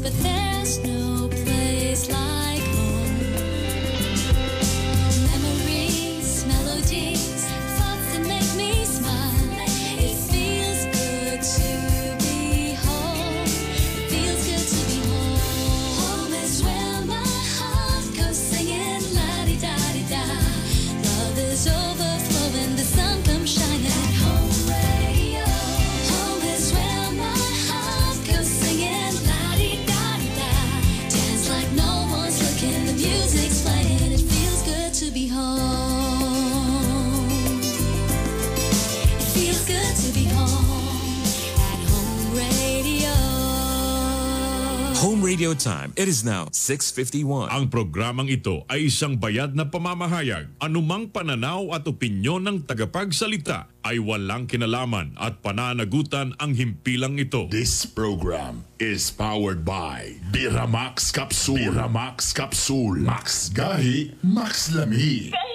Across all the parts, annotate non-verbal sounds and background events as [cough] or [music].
but there's no place like radio time. It is now 651. Ang programang ito ay isang bayad na pamamahayag. Anumang pananaw at opinyon ng tagapagsalita ay walang kinalaman at pananagutan ang himpilang ito. This program is powered by Biramax Capsule. Biramax Capsule. Max Gahi, Max Lami. Kahinibay,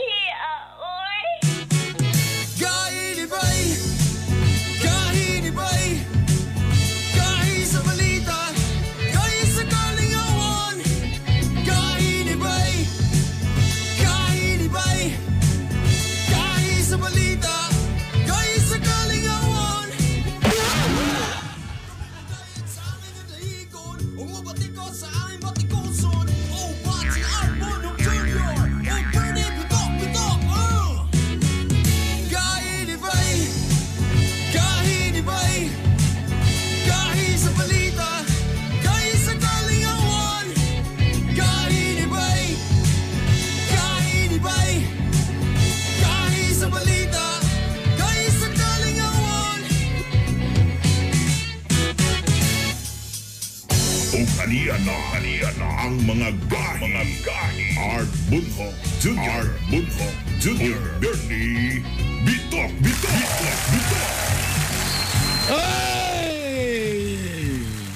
O kaniya na, kaniya na ang mga gahi. Mga gahi. Art Bunho, Junior. Art Bunho, Junior. O Bernie, Bitok, Bitok, Bitok, Bitok.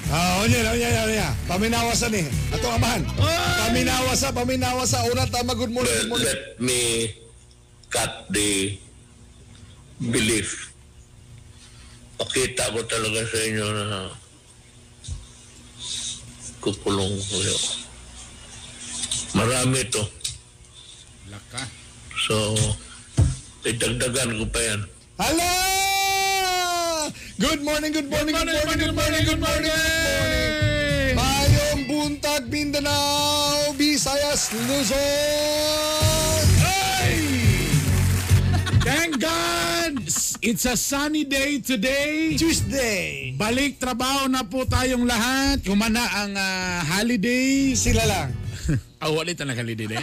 Ah, onya, onya, onya. Paminawasan eh. Ato amahan. Paminawasa, paminawasa. Una tama, good morning, good let, morning. let me cut the belief. Pakita ko talaga sa inyo na kukulong kayo. Marami to. Laka. So, idagdagan ko pa yan. Hello! Good morning, good morning, good morning, good morning, good morning, good morning. Mayong buntag Mindanao, Visayas, Luzon. [laughs] Thank God! It's a sunny day today. Tuesday. Balik trabaho na po tayong lahat. Kumana ang ah, holiday. Sila lang. Ah, [laughs] wala na holiday eh.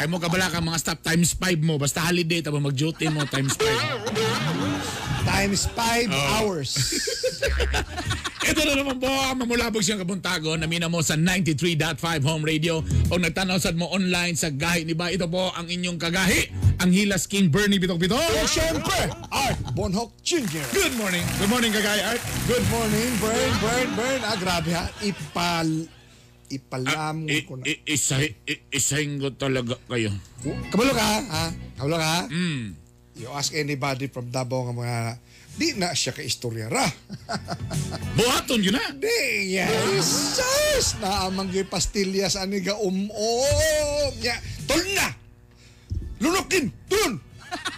Ay mo kabala ka mga staff times 5 mo. Basta holiday, tabo mag-duty mo times 5. Times 5 Oh. hours. [laughs] Ito na naman po ang mamulabog siyang kabuntago na mina mo sa 93.5 Home Radio o nagtanaw sad mo online sa gahi ni ba ito po ang inyong kagahi ang Hilas King Bernie Bitok Bitok O syempre, Art Bonhoc Jr. Good morning Good morning kagahi Art Good morning, Burn, Burn, Burn. Ah, grabe ha. Ipal... Ipalamon I, ko na. isahin ko talaga kayo Kabalo ka, ha? Kabalo ka? mm. You ask anybody from Davao nga mga di na siya ka istoryara. [laughs] Buhaton yun na di, yes, yes. Naamang yung pastillas ani ga um-om. Ya, tol na. Lunukin, tulun.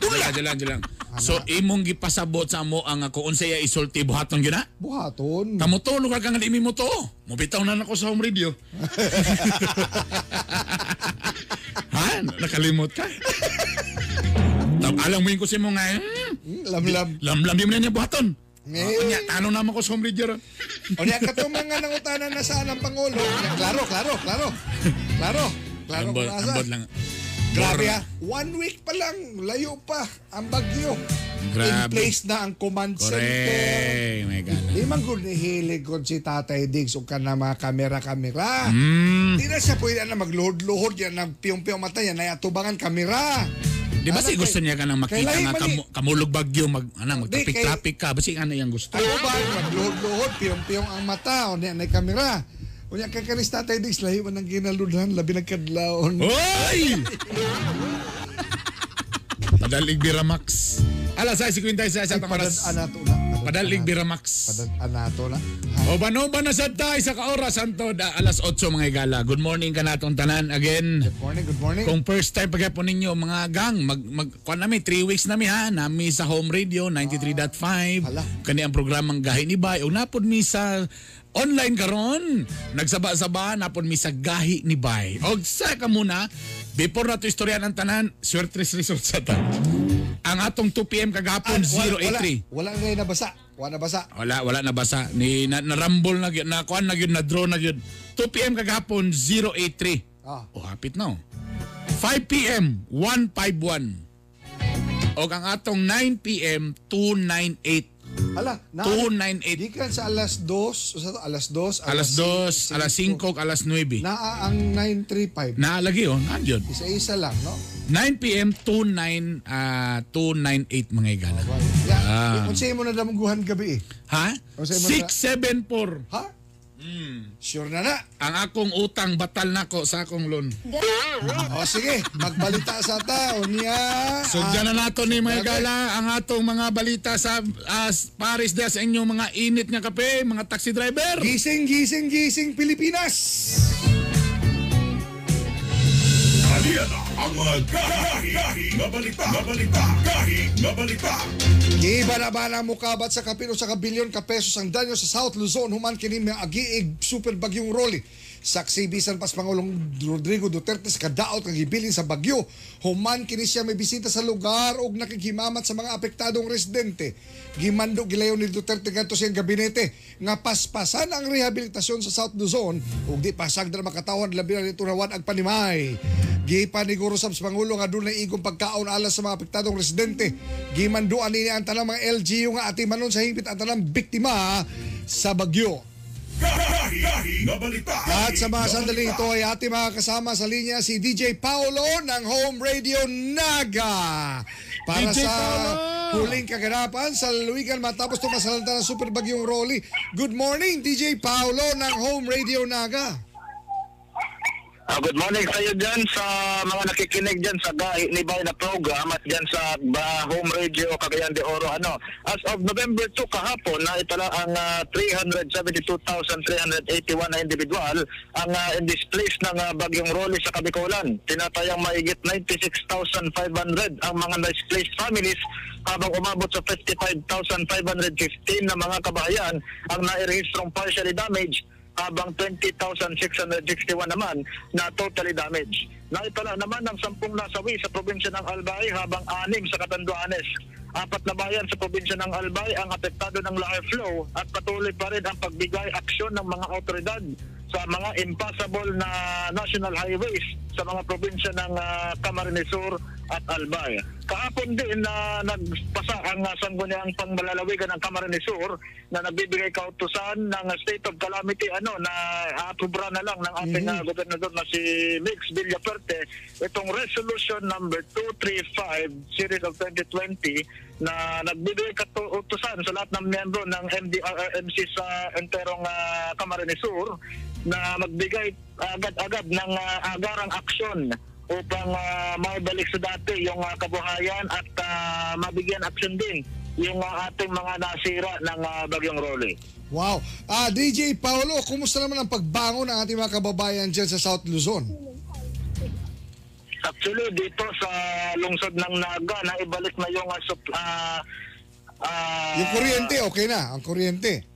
Dila, dila, dila. So imong gipasabot sa mo ang ako unsaya isulti buhaton yun na Buhaton. Kamo to, lugar ka nga imi mo to. Mubitaw na nako sa home radio. [laughs] ha? Nakalimot ka? [laughs] Tam, alam mo yun ko si mo nga, hmm, Lamlam. lamlam yun na niya buhaton. Eh. Oh, nya, tanong naman ko sa ron. O niya katong mga nangutanan na saan ang Pangulo. Klaro, klaro, klaro. Klaro. Klaro Ambot, kung lang. Grabe ha. One week pa lang. Layo pa. Ang bagyo. In Grabe. place na ang command center. Correct. My God. Di man kon si Tatay Diggs o ka na mga kamera-kamera. Mm. Di na siya pwede na magluhod-luhod yan, nagpiyong-piyong mata yan, na atubangan kamera. Di ba si gusto kay- niya ka nang makita nga kamu, kamulog bagyo, mag, kay- magtraffic-traffic ka. Basi ano yung gusto? Ano ba, magluhod-luhod, piyong-piyong ang mata, o niya na kamera. O niya kakaris Tatay Diggs, lahi man ang ginaludhan, labi nagkadlaon. Hoy! [laughs] Padalig Biramax. Alas 6.56 sa Ay, atang padad, oras. ana to na. padad- Padalig Biramax. Padan anato na. O bano ba na sa tayo sa kaoras Santo da, alas 8 mga igala. Good morning ka natong tanan again. Good morning, good morning. Kung first time pagkapon ninyo mga gang, mag, mag kuan nami 3 weeks nami ha, nami sa home radio 93.5. Hala. Kani ang programang Gahi ni Bay. Ug napod mi sa online karon. Nagsaba-saba napod mi sa Gahi ni Bay. Og sa ka muna, before nato istorya ng tanan, Swertres Resort sa ta. Ang atong 2 PM kagapon Ah, wala, 083. Wala, wala ngayon nabasa. Wala nabasa. Wala, wala na basa. Ni na, na-rumble na gyud, na kuan na gyud, na draw na gyud. 2 PM kagahapon 083. Ah. Oh, hapit na. oh. 5 PM 151. O ang atong 9 PM 298. Hala, na, 298. Di ka sa alas 2, o sa alas 2, Alas 2, alas 5, alas 9. Naa ang 935. Naalagi oh, nandiyon. Isa-isa lang, no? 9 PM 29 ah 298 mga igala. Ya, Ah. kung sa'yo mo na damuguhan gabi eh. Ha? O, sa'yo mo na- 674. Ha? Hmm. Sure na na. Ang akong utang batal nako sa akong loan. O sige, magbalita sa tao niya. So Ah, dyan na nato ni Okay. gala ang atong mga balita sa as Paris da sa inyong mga init nga kape, mga taxi driver. Gising, gising, gising Pilipinas! Halian na ang mga gahi, gahi, nga balita, nga balita, gahi, nga balita. Giba na ba na mukabat sa kapino sa kabilyon ka pesos ang danyo sa South Luzon human kini may agiig super bagyong Rolly. Saksi bisan pas Pangulong Rodrigo Duterte sa kadaot nga gibilin sa bagyo. Human kini siya may bisita sa lugar ug nakikimamat sa mga apektadong residente. Gimando gilayon ni Duterte kadto siyang gabinete nga paspasan ang rehabilitasyon sa South Luzon ug di pasag na makatawan labi na nito rawan ag panimay. Gipaniguro sa Pangulo nga na igong pagkaon alas sa mga apektadong residente. Gimanduan nini ang tanang mga LGU nga ati manon sa hingpit ang tanang biktima sa bagyo. At sa mga sandali ito ay ating mga kasama sa linya si DJ Paolo ng Home Radio Naga. Para DJ sa Paolo! huling kaganapan sa Luigan matapos tumasalanta ng super bagyong Rolly. Good morning DJ Paolo ng Home Radio Naga. Ah, good morning sa iyo dyan sa mga nakikinig dyan sa Gahi ni Bay na program at dyan sa ba, Home Radio Cagayan de Oro. Ano, as of November 2 kahapon na itala ang ah, 372,381 na individual ang uh, displaced ng ah, bagyong Rolly sa Kabikulan. Tinatayang maigit 96,500 ang mga displaced families habang umabot sa 55,515 na mga kabahayan ang nairehistrong partially damaged habang 20,661 naman na totally damaged. Naitala naman ng sampung nasawi sa probinsya ng Albay habang anim sa Catanduanes. Apat na bayan sa probinsya ng Albay ang apektado ng lahi flow at patuloy pa rin ang pagbigay aksyon ng mga otoridad sa mga impassable na national highways sa mga probinsya ng ah, Camarines Sur at Albay. Kahapon din na nagpasa ang uh, sangguniang pangmalalawigan ng Camarines Sur na nagbibigay kautusan ng state of calamity ano na apubra na lang ng ating ah, gobernador na si Mix Villaperte itong resolution number 235 series of 2020 na nagbibigay kautusan sa lahat ng miyembro ng MDRRMC sa enterong uh, Camarines Sur na magbigay agad-agad ng ah, agarang aksyon upang ah, maibalik sa dati yung ah, kabuhayan at ah, mabigyan aksyon din yung ah, ating mga nasira ng ah, Bagyong Rolly. Wow. Ah DJ Paolo, kumusta naman ang pagbangon ng ating mga kababayan dyan sa South Luzon? Actually, dito sa lungsod ng Naga, na ibalik na yung uh, sup- ah, ah, Yung kuryente, okay na. Ang kuryente.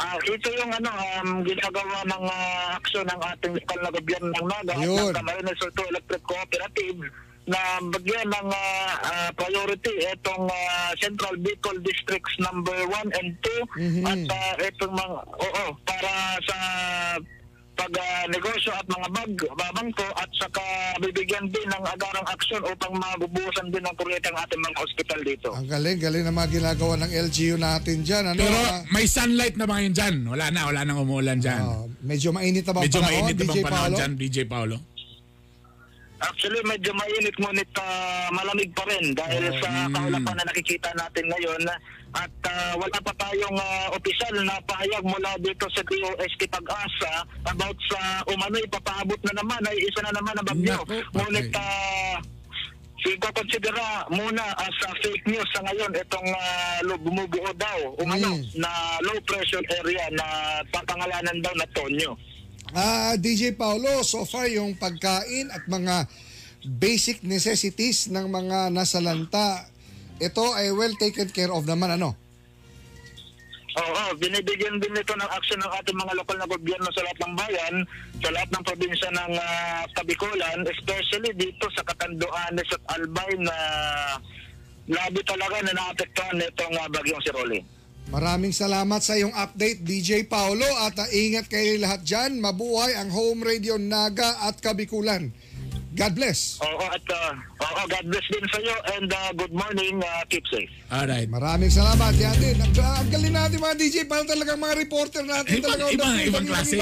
Ah, ito yung ano um, ginagawa ng ah, aksyon ng ating lokal na gobyerno ng Naga at ng Camarines Sur Electric Cooperative na bagyan ng ah, ah, priority itong ah, Central Bicol Districts number 1 and 2 at ah, itong mga oo para sa pag ah, negosyo at mga bag, bangko at saka bibigyan din ng agarang aksyon upang mabubusan din ng kuryente ang ating mga ospital dito. Ang galing, galing na mga ginagawa ng LGU natin dyan. Ano? Pero Ah, may sunlight na ba ngayon dyan? Wala na, wala nang umuulan dyan. ah, medyo mainit na ba ang Medyo panahon, mainit na DJ bang panahon Paolo? dyan, DJ Paolo? Actually, medyo mainit ngunit ah, malamig pa rin dahil Oh, sa mm. kaulapan na nakikita natin ngayon at ah, wala pa tayong ah, opisyal na pahayag mula dito sa DOST Pag-asa about sa umano'y papaabot na naman ay isa na naman na bagyo. Naku, patay. Ngunit uh, Sikat kinokonsidera muna as a fake news sa ngayon itong uh, bumubuo daw umano Mm. na low pressure area na papangalanan daw na Tonyo. Ah, DJ Paulo, so far yung pagkain at mga basic necessities ng mga nasa lanta, ito ay well taken care of naman ano? Oo, binibigyan din ito ng action ng ating mga lokal na gobyerno sa lahat ng bayan, sa lahat ng probinsya ng ah, Kabikulan, especially dito sa Catanduanes at Albay na labi talaga na naapektuhan nitong uh, bagyong si Rolly. Maraming salamat sa iyong update, DJ Paulo, at ah, ingat kayo lahat dyan. Mabuhay ang Home Radio Naga at Kabikulan. God bless. Oo, at uh, oo, God bless din sa iyo and uh, good morning, uh, keep safe. Alright. Maraming salamat, yan din. Ang, ang galing natin mga DJ, parang talagang mga reporter natin. Ibang, talagang ibang, ibang- ibang klase.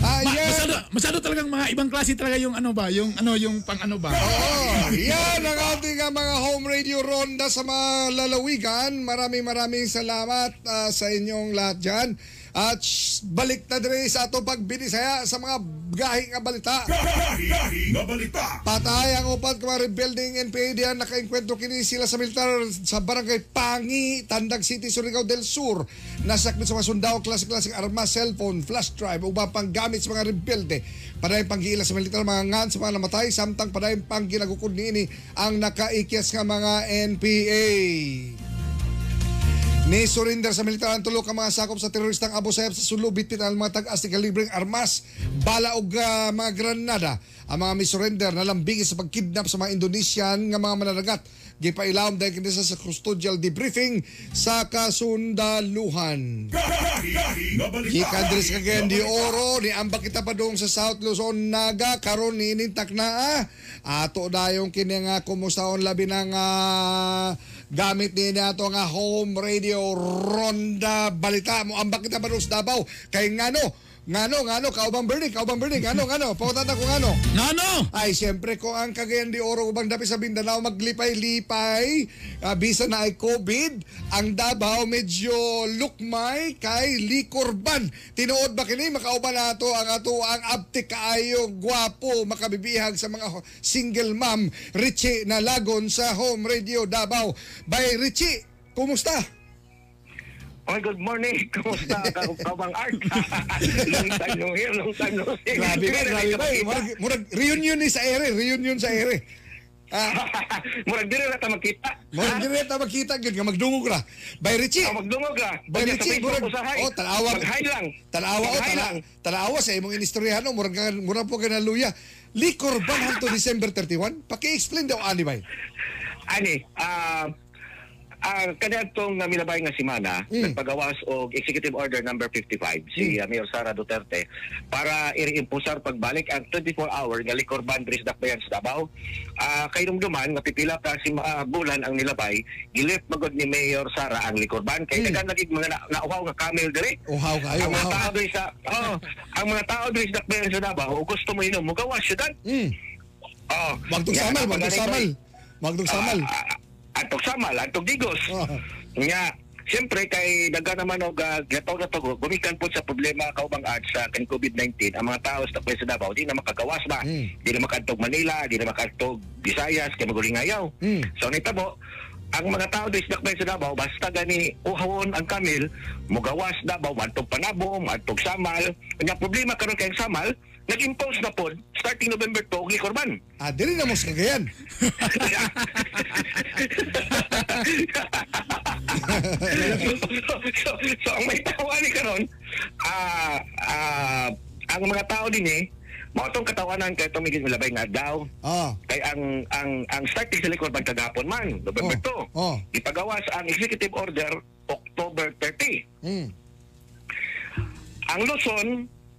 Ah, Ma- yan. masyado, masyado talagang mga ibang klase talaga yung ano ba, yung ano yung pang ano ba. Oh, yan ang ating ah, mga home radio ronda sa mga lalawigan. Maraming maraming salamat ah, sa inyong lahat dyan. At shh, balik na din sa atong pagbinisaya sa mga gahing nga balita. Gahi, gahi, nga balita. Patay ang upat ka mga rebuilding NPA diyan nakainkwentro kini sila sa militar sa barangay Pangi, Tandag City, Surigao del Sur. Nasakmit sa mga sundao, klase-klaseng armas, cellphone, flash drive, ubang panggamit sa mga rebelde. Paday panggiila sa militar, mga ngan sa mga namatay, samtang paday pang ginagukod niini ang nakaikyas nga mga NPA. Ni surrender sa militar ang mga sakop sa teroristang Abu Sayyaf sa Sulu bitin ang mga tag-as ni armas, bala ug ah, mga granada. Ang mga misurrender na lambing sa pagkidnap sa mga Indonesian nga mga mananagat. Gipailawom dahil kinisa sa custodial debriefing sa kasundaluhan. Gikan diri sa Cagayan de Oro ni ambak kita pa dong sa South Luzon Naga karon ni inintak na ah. Ato dayong kini nga kumustaon labi na nga gamit ni nato nga home radio ronda. Balita mo pa dong sa Davao. Kay ngano ngano ngano kaubang Bernie kaubang Bernie ngano ngano pangutana ko ngano Ngano? ay, siyempre, kung ang Cagayan de Oro ubang dapi sa Mindanao maglipay-lipay, bisa na ay COVID, ang Davao medyo lukmay kay Likorban. Tinuod ba kini makauban nato ang ato ang abtik kaayo gwapo makabibihag sa mga single mom Richie na lagon sa Home Radio Davao. By Richie, kumusta? Oh, good morning. [laughs] Kumusta ka, [laughs] kabang art? [laughs] long time no hear, long time no see. Grabe ba, grabe ba. Murag, murag, reunion ni sa ere, reunion sa ere. Ah, Murag dire na ta magkita. Murag dire ta makita gid nga magdungog ra. By Richie. Oh, magdungog ka. Pagka sa Richie, murag, oh, tanawa. Mag-hi lang. Tanawa, oh, Mag-hi tana, lang. tanawa sa imong inistoryahan, no, murag, ka- murag po ka naluya. Likor ba hanto December 31? Paki-explain daw, ani ba? Ani, ah Ah, kaniadtong nga milabay nga semana Mm. nagpagawas og executive order number 55 si uh, Mayor Sara Duterte para iriimpusar pagbalik ang 24 hour nga liquor ban diri sa Dakbayan sa Davao. Ah, kay dumduman nga pipila ka si uh, bulan ang nilabay, gilip magod ni Mayor Sara ang liquor ban kay Mm. dagan lagi mga na, nauhaw nga camel diri. Uhaw kayo, ang mga uhaw. tao diri sa oh, ang mga tao diri sa Dakbayan sa Davao, gusto mo inom, mugawas syudad. Mm. Oh, Wagtong yan, samal, ang wagtong ganito, Wagtong samal. Antog digos. Oh. Nga, siyempre kay daga naman og uh, gataw na to, gumikan po sa problema kaubang art sa kan COVID-19, ang mga tao sa sa Davao di na makagawas ba. Mm. Di na makadtog Manila, di na makadtog Visayas, kay magaling ayaw. Mm. So nitabo, ang mga tao dito sa sa Davao, basta gani uhawon ang kamil, mugawas Davao, mantog panabo, mantog samal. Ang problema karon kay samal, nag-impose na po starting November 2 og likorban. Ah, dili na mo sa Cagayan. [laughs] so, so, ang may tawa ni karon ah ah, ang mga tao din eh mao tong katawanan kay tumigil milabay nga daw Ah. kay ang ang ang starting sa likod kagapon man November Oh, oh. 2 ipagawas ang executive order October 30 Mm. ang Luzon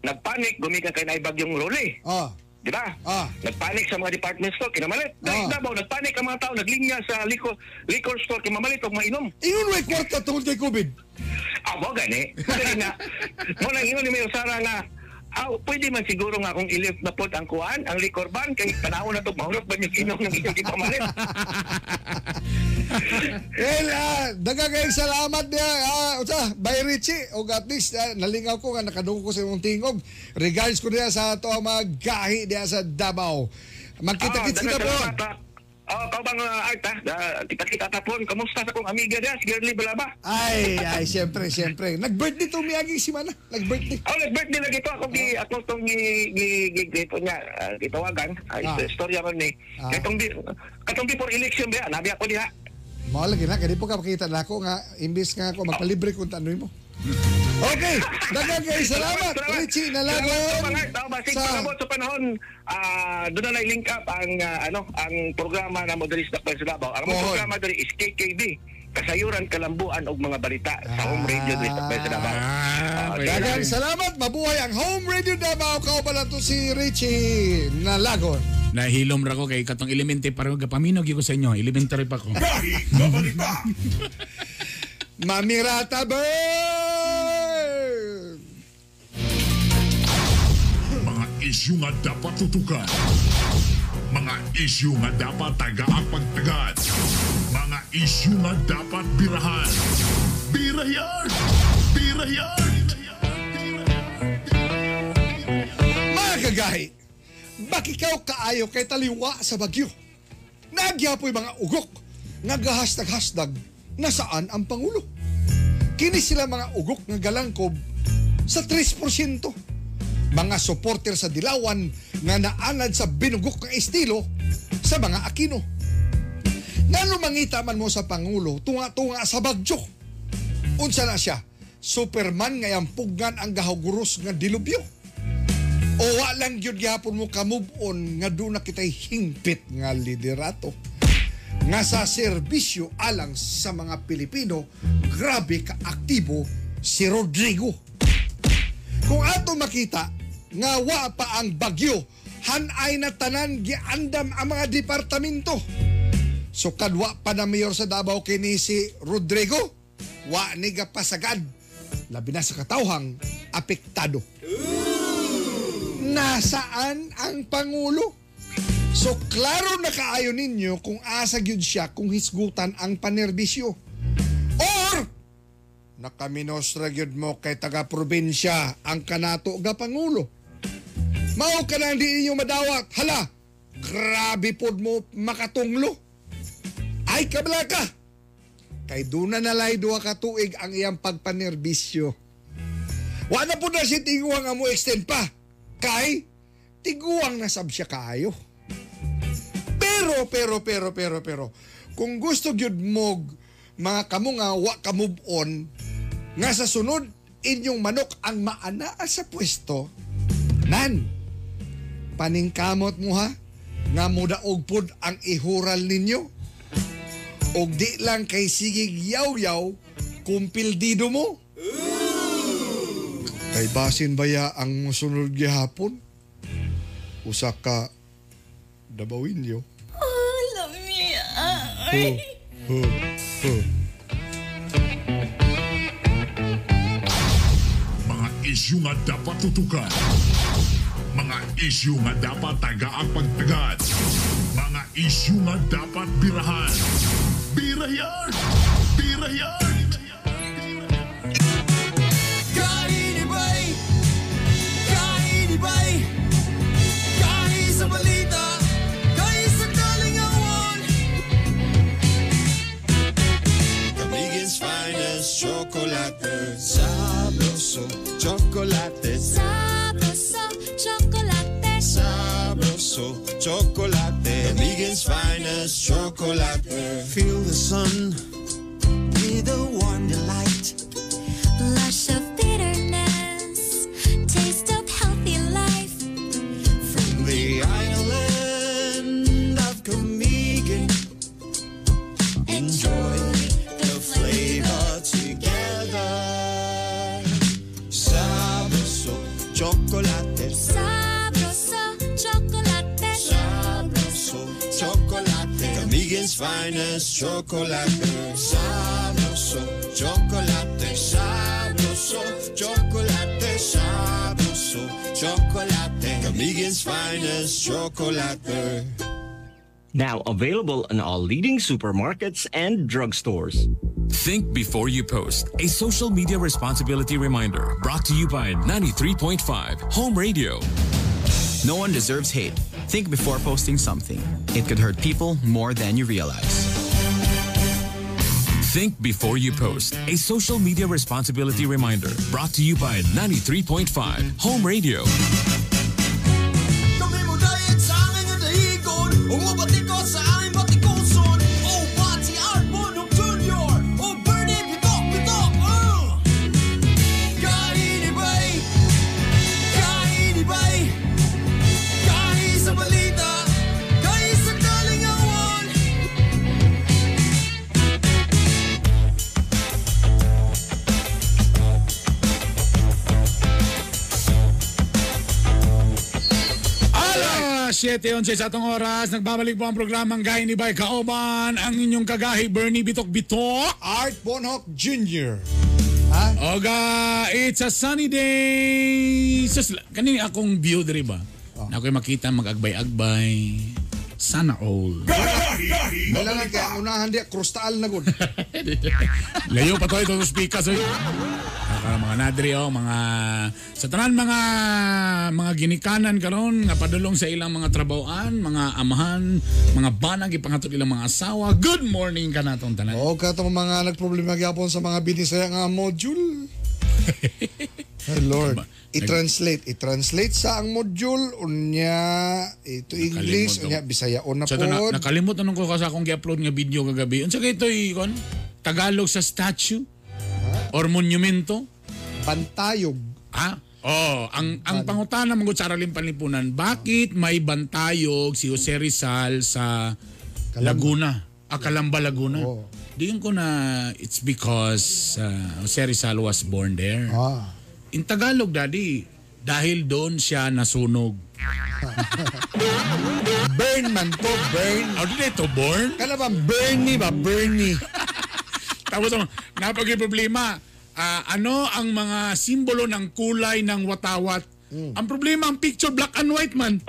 nagpanik gumikan kay naibagyong Loli Ah. di ba Ah. Nagpanik sa mga department store kinamalit. Dahil Ah. Davao, nagpanik ang mga tao, naglinya sa liquor, liquor store kinamalit og mainom. Ingon way kwarta tungod kay COVID. Ah, mo gani. Kasi nga, [laughs] mo nang ingon ni Mayor Sara nga, ah, pwede man siguro nga kung ilip na pod ang kuan, ang liquor ban, kay panahon na to, mahurot ba yung inom ng inyong ipamalit? [laughs] Well, ah, daghang salamat niya. Ah, usa, by Richie. O at least, ah, nalingaw ko nga nakadungog ko sa imong tingog. Regards ko niya sa ato mga gahi niya sa Davao. Magkita-kits Ah, kita po. salamat. Oh, kau bang uh, Art ha? Da, kita-kita tapon. Kamusta sa kong amiga dia, si Girlie Balaba? Ay, ay, siyempre, siyempre. Nag-birthday to Miyagi si Mana. Nag-birthday. Oh, nag-birthday lagi to. Ako, gi, ako itong gi, gi, gi, dito niya, uh, gitawagan. Ay, Ah. ah. istorya ko ni. Ah. Katong, katong before election ba, nabi ako diha. Mao lagi na, kaya di po ka makita na ako nga, imbis nga ako magpalibre kung tanoy mo. Okay, dagang kayo salamat, Richie Nalagon. Sa panahon sa panahon ah doon na link up ang ah, ano ang programa na Modelis na sa Davao. Ang Pohon. programa diri is KKD. Kasayuran, kalambuan og mga balita sa home radio diri sa Davao. Ah, pwede. Dagang salamat, mabuhay ang Home Radio Davao. Kao pala to si Richie Nalagon. Nahilom ra ko kay katong elemente para gapaminaw gyud ko sa inyo. Elementary pa ko. Gahi nga balita. [laughs] Mamirata Bird! Mga isyu nga dapat tutukan. Mga isyu nga dapat tagaang pagtagad. Mga isyu nga dapat birahan. Birayan! Birayan! Mga kagahi, bakit ikaw kaayo kay taliwa sa bagyo? Nagyapoy mga ugok, nagahasdag-hasdag, nasaan ang Pangulo? Kini sila mga ugok nga galangkob sa 3%. Mga supporter sa Dilawan nga naanad sa binugok nga estilo sa mga Aquino. Nga lumangita man mo sa Pangulo, tunga-tunga sa bagyo. Unsa na siya? Superman nga yampugan ang gahaguros nga dilubyo. O wa lang yun gihapon mo ka-move on nga doon na kita'y hingpit nga liderato. Nga sa serbisyo alang sa mga Pilipino, grabe ka-aktibo si Rodrigo. Kung ato makita, nga wa pa ang bagyo, hanay na tanan giandam ang mga departamento. So kadwa pa na mayor sa Davao kini si Rodrigo, wa ni pasagad. Labi na sa katawhang apektado nasaan ang Pangulo? So, klaro na kaayo ninyo kung asa gyud siya kung hisgutan ang panerbisyo. Or, nakaminosra gyud mo kay taga-probinsya ang kanato ga Pangulo. Mao ka na hindi ninyo madawat. Hala, grabe pod mo makatunglo. Ay, kabla ka. Kay doon na nalay duha ka tuig ang iyang pagpanerbisyo. Wala po na si tiguang nga mo extend pa. Kay, tiguang na sab siya kaayo. Pero, pero, pero, pero, pero, kung gusto gyud mo mga kamo nga wa ka move on, nga sa sunod, inyong manok ang maanaa sa pwesto, nan, paningkamot mo ha, nga mudaog pod ang ihural ninyo. Og di lang kay sigig yaw-yaw, kumpildido mo. Kay basin baya ang musunod gihapon? Usa ka dabawin yo. Mga isyu nga dapat tutukan. Mga isyu nga dapat tagaang pagtagad. Mga isyu nga dapat birahan. Birayan! Birayan! Chocolate Sabroso chocolate. Sabroso, chocolate. Sabroso chocolate. Kamigins finest chocolate. Feel the sun. With a warm delight Lush finest chocolate Sabroso chocolate Sabroso chocolate Sabroso chocolate Camigan's finest chocolate Now available in all leading supermarkets and drugstores. Think before you post. A social media responsibility reminder brought to you by 93.5 Home Radio. No one deserves hate, Think before posting something. It could hurt people more than you realize. Think before you post. A social media responsibility reminder brought to you by 93.5 Home Radio. 7.11 sa atong oras, nagbabalik po ang programang Gahi ni Bay Kaoban, ang inyong kagahi Bernie Bitok Bitok. Art Bonhoc Jr. Oga, it's a sunny day. Sus, kanini akong view diri ba? Na ako'y makita mag-agbay-agbay. Sana all. Kailangan kaya ang unahan di, krustal na gud. [laughs] Layo pa to ito speakers. Saka mga nadri oh, mga sa tanan mga mga ginikanan karon nga padulong sa ilang mga trabahoan, mga amahan, mga banag ipangatod ilang mga asawa. Good morning ka natong tanan. O ka mga nagproblema gyapon sa mga binisaya nga module. [laughs] Ay Lord, i-translate, i-translate sa ang module unya ito English Nakalimot unya Bisaya na Sa na, pod. nakalimot na nung ko sa akong gi-upload nga video kagabi. Unsa kay ito'y kon? Tagalog sa statue or monumento? Bantayog. Ah, oh, ang ang pangutana mangud sa araling panlipunan, bakit may bantayog si Jose Rizal sa Laguna? Ah, Calamba, Laguna. Oo. Diyan ko na it's because uh, Jose Rizal was born there. Ah. In Tagalog, daddy, dahil doon siya nasunog. [laughs] Burn man to, burn. How did ito born? Kana ba Bernie ba Bernie? Tapos ang napagay problema, ah, ano ang mga simbolo ng kulay ng watawat? Ang problema, ang picture black and white man. [laughs]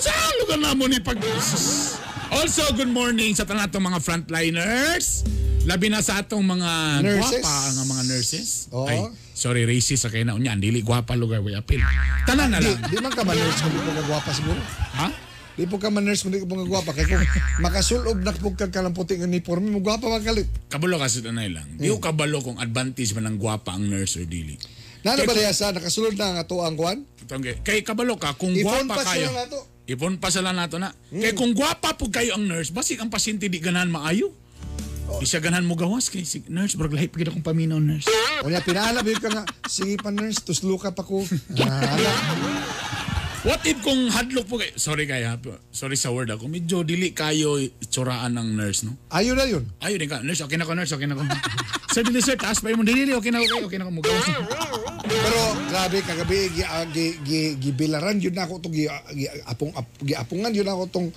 Saan lugar na mo ni pag... Also, good morning sa tanan atong mga frontliners. Labi na sa atong mga Nurses. gwapa nga mga nurses. Oo. Ay, sorry, racist sa kayo na unya. Dili gwapa lugar way apil. Tanan na Di, lang. di man ka man nurse kung di kagwapa siguro. Ha? Di po ka man nurse kung di po kagwapa. Kaya kung makasulob na po ka ka ng puting uniforme, mo gwapa magalit. Kabalo kasi na lang. Di ko kabalo kung advantage man ng gwapa ang nurse or dili. Nana ba diya sa nakasulod na nga to ang kwan? Itong, kay kabalo ka, kung Ipon gwapa pa kayo. sila na to. Ipon pa sila nato na. Kay kung gwapa po kayo ang nurse, basig ang pasyente di ganahan maayo. Di siya ganahan mo gawas kay si nurse, brag lahi pagkita kong paminaw nurse. Unya pinahalab yun ka nga, sige pa nurse, tuslo ka pa ko. Ah, ala. [laughs] What if kung hadlok po kayo, sorry kaya, sorry sa word ako, medyo dili kayo itsuraan ng nurse, no? Ayun na yun. Ayun din ka, nurse, okay na ko, nurse, okay na ko. [laughs] sir, dili sir, taas pa yun mo, dili, dili, okay na ko, okay na ko, mo gawas. Pero grabe kagabi gi, ah, gi, gi, gibilaran yun na ako to gi, gi apong ap, gi apungan yun ako tong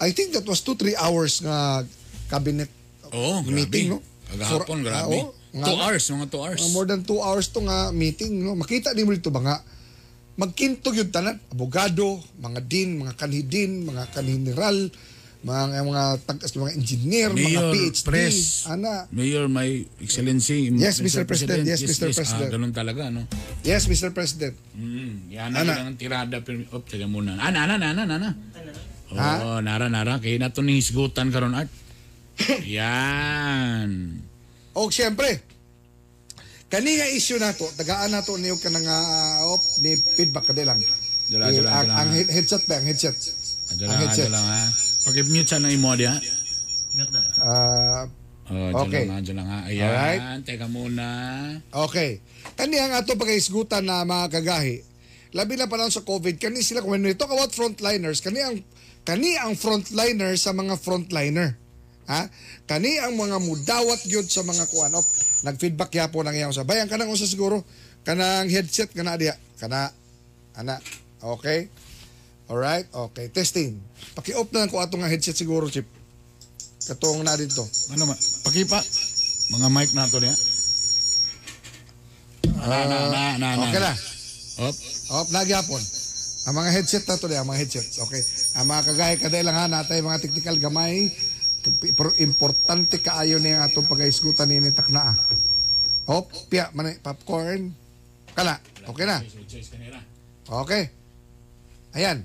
I think that was 2 3 hours nga cabinet oh, meeting grabe. no. Kagahapon, grabe. ah. Nga Two na. hours, mga two hours. Uh, more than 2 hours to nga meeting no. Makita di mo dito ba nga magkintog yun tanan abogado, mga din, mga kanhidin, mga kanhineral, mga mga tag mga engineer, mga Mayor, PhD, press. ana. Mayor, my excellency. Yes, Mr. President. Yes, Mr. President. Ah, ganun talaga, no? Yes, Mr. President. Mm, yan na Ana. ang tirada. Oh, teka muna. Ana, ana, ana, ana, ana. Ha? Oo, nara, nara. Kaya na ito ni hisgutan karon art. [laughs] yan. O siyempre, kani nga issue nato, tagaan nato niyo ka nga op ni feedback kada lang. Dala, dala, ang, ang he- headset ba, ang headset. Adyo ang lang, headset. adyo lang, ha? Pag-mute siya ng imo, di, ha? Ah, Oh, adyo Okay. lang, lang, ha? Ayan, Alright. teka muna. okay. Kani ang ato pagkaisgutan na mga kagahi. Labi na panahon sa COVID, kani sila kung when we talk about frontliners, kani ang kani ang frontliner sa mga frontliner. Ha? Kani ang mga mudawat gyud sa mga kuan op. Nag-feedback yapo nang iyang sa bayan kanang usa siguro kanang headset kana diha. Kana ana. Okay? Alright? Okay. Testing. Paki-off na lang ko ato nga headset siguro, Chip. Katong na dito. Ano ma? Pakipa. Mga mic na ito, di, ha? Na, na, na, na, na. Okay na. Op. Op, nagyapon. Ang mga headset na to, ang mga headset. Okay. Ang mga kagaya kaday lang ha, natay mga technical gamay. Pero importante kaayo yung atong pag-aisgutan ni takna. ah. Op, piya, man popcorn. Kala, okay na. Okay. Ayan.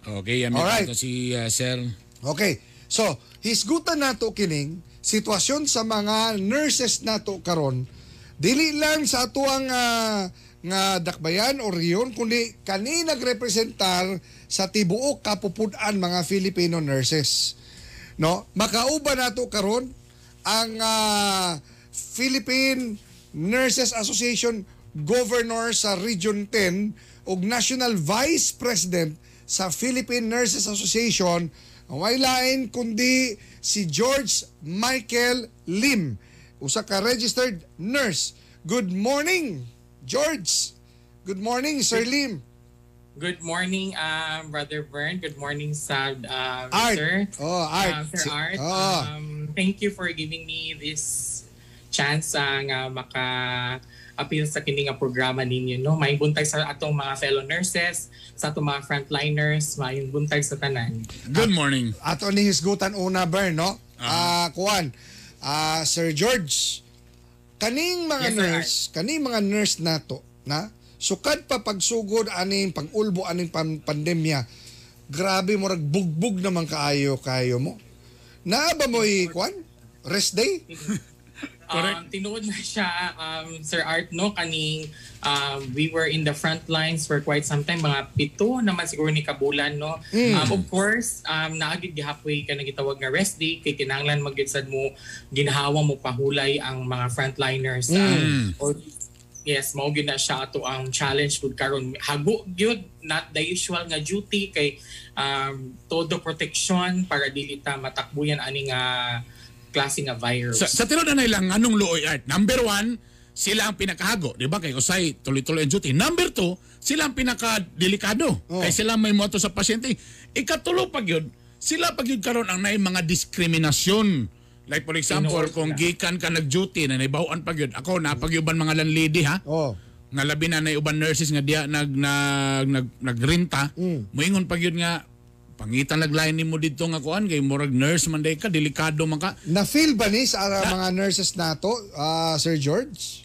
Okay, yan. Alright. si uh, Sir. Okay. So, hisgutan nato kining sitwasyon sa mga nurses nato karon dili lang sa ato ang ah, nga dakbayan o riyon kundi kani nagrepresentar sa tibuok kapupudan mga Filipino nurses. No? Makauban nato karon ang ah, Philippine Nurses Association Governor sa Region 10 ug National Vice President sa Philippine Nurses Association ang way lain kundi si George Michael Lim usa ka registered nurse. Good morning, George. Good morning, Sir Lim. Good morning, um, Brother Vern. Good morning, sa um, Art. Sir. Oh, Art. Um, Sir Si- Art. Oh. Um, thank you for giving me this chance uh, nga maka appeal sa kini nga programa ninyo no may buntag sa atong mga fellow nurses sa atong mga frontliners may buntag sa tanan Good morning. Ato ni hisgutan una Bern, no? Ah, kuan. Ah, Sir George. Kaning mga Yes, sir, nurse, kaning mga nurse nato, na sukad pa pagsugod aning pangulbo aning pan- pandemya. Grabe mo rag bugbog naman kaayo kayo mo. Naa ba mo kuan? Rest day? [laughs] Um, tinuod na siya, um, Sir Art, no? Kaning um, we were in the front lines for quite some time. Mga pito naman siguro ni Kabulan, no? Um, of course, um, naagid gihapway ka na gitawag nga rest day. Kay kinanglan magidsad mo, ginahawa mo pahulay ang mga frontliners. Um, or, yes, mao gyud na siya ato ang challenge gud karon hago gyud not the usual nga duty kay um, todo protection para dili ta matakbuyan ani nga klase nga virus. Sa, sa tiro na nilang anong luoy art. Number one, sila ang pinakahago. Di ba? Kay Usay, tuloy-tuloy ang duty. Number two, sila ang pinakadelikado. Oh. Kay sila may moto sa pasyente. Ikatulo pag yun, sila pag yun karon ang naay mga diskriminasyon. Like for example, Tinuod kung sila. gikan ka nag-duty na naibawaan pag yun. Ako, napagyuban mga landlady ha. Oh. nga labi na na uban nurses nga diya nag nag nag nagrenta Mm. moingon pag yun nga pangitan naglain nimo dito nga kuan kay murag nurse man day ka delikado man ka Na-feel ba ni sa mga nurses nato, ah, Sir George?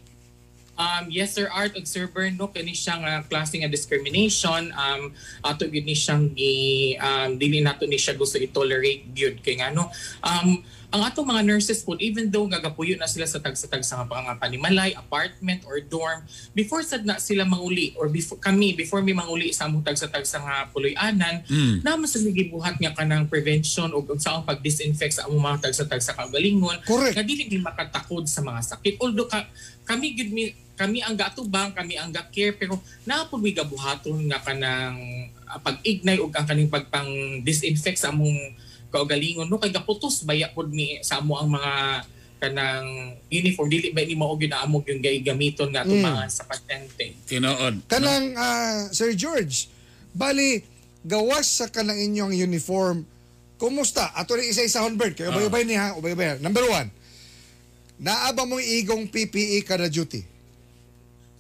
Um, yes, Sir Art ug Sir Bern, no, kani siyang uh, klase nga discrimination. Um, ato gyud ni siyang gi, um, dili nato ni siya gusto i-tolerate gyud kay ngano. Um, ang ato mga nurses po, even though gagapuyo na sila sa tag-sa-tag sa mga panimalay, apartment or dorm, before sad na sila manguli or before kami before mi manguli sa among tag-sa-tag sa nga puloy-anan, Mm. naman sa gibuhat nga kanang prevention o sa pag disinfect sa among mga tag-sa-tag sa kagalingon Correct. nga dili makatakod sa mga sakit. Although ka, kami gyud mi kami ang gatubang, kami ang ga-care pero naapod mi gabuhaton nga kanang ah, pag-ignay ug ang kaning pagpang disinfect sa among kaugalingon no kay gaputos baya pod mi sa amo ang mga kanang uniform dili ba ni mao gyud na amo yung gamiton nga atong Mm. mga sa pasyente. tinuod Kanang ah, Sir George, bali gawas sa kanang inyong uniform. Kumusta? Ato ni isa-isahon bird. Kaya ubay-ubay ni ha, ubay-ubay. Number one, naaba mo igong PPE kada duty.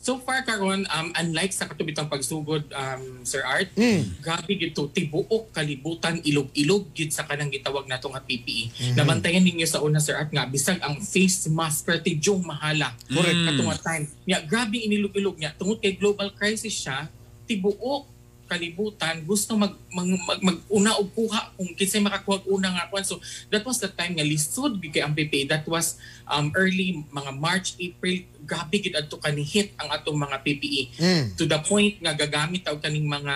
So far karon um unlike sa katubitang pagsugod um Sir Art, Mm. grabe gito tibuok kalibutan ilog-ilog gid sa kanang gitawag nato nga PPE. Nabantayan ninyo sa una Sir Art nga bisag ang face mask perti jong mahala. Correct. Katong nga time. Nya grabe inilog-ilog niya tungod kay global crisis siya, tibuok kalibutan gusto mag mag, mag, mag-una og kuha kung kinsay makakuha una nga kwan so that was the time nga lisod gid kay ang PPE that was um, early mga March April grabe gid adto kanihit ang atong mga PPE Mm. to the point nga gagamit og kaning mga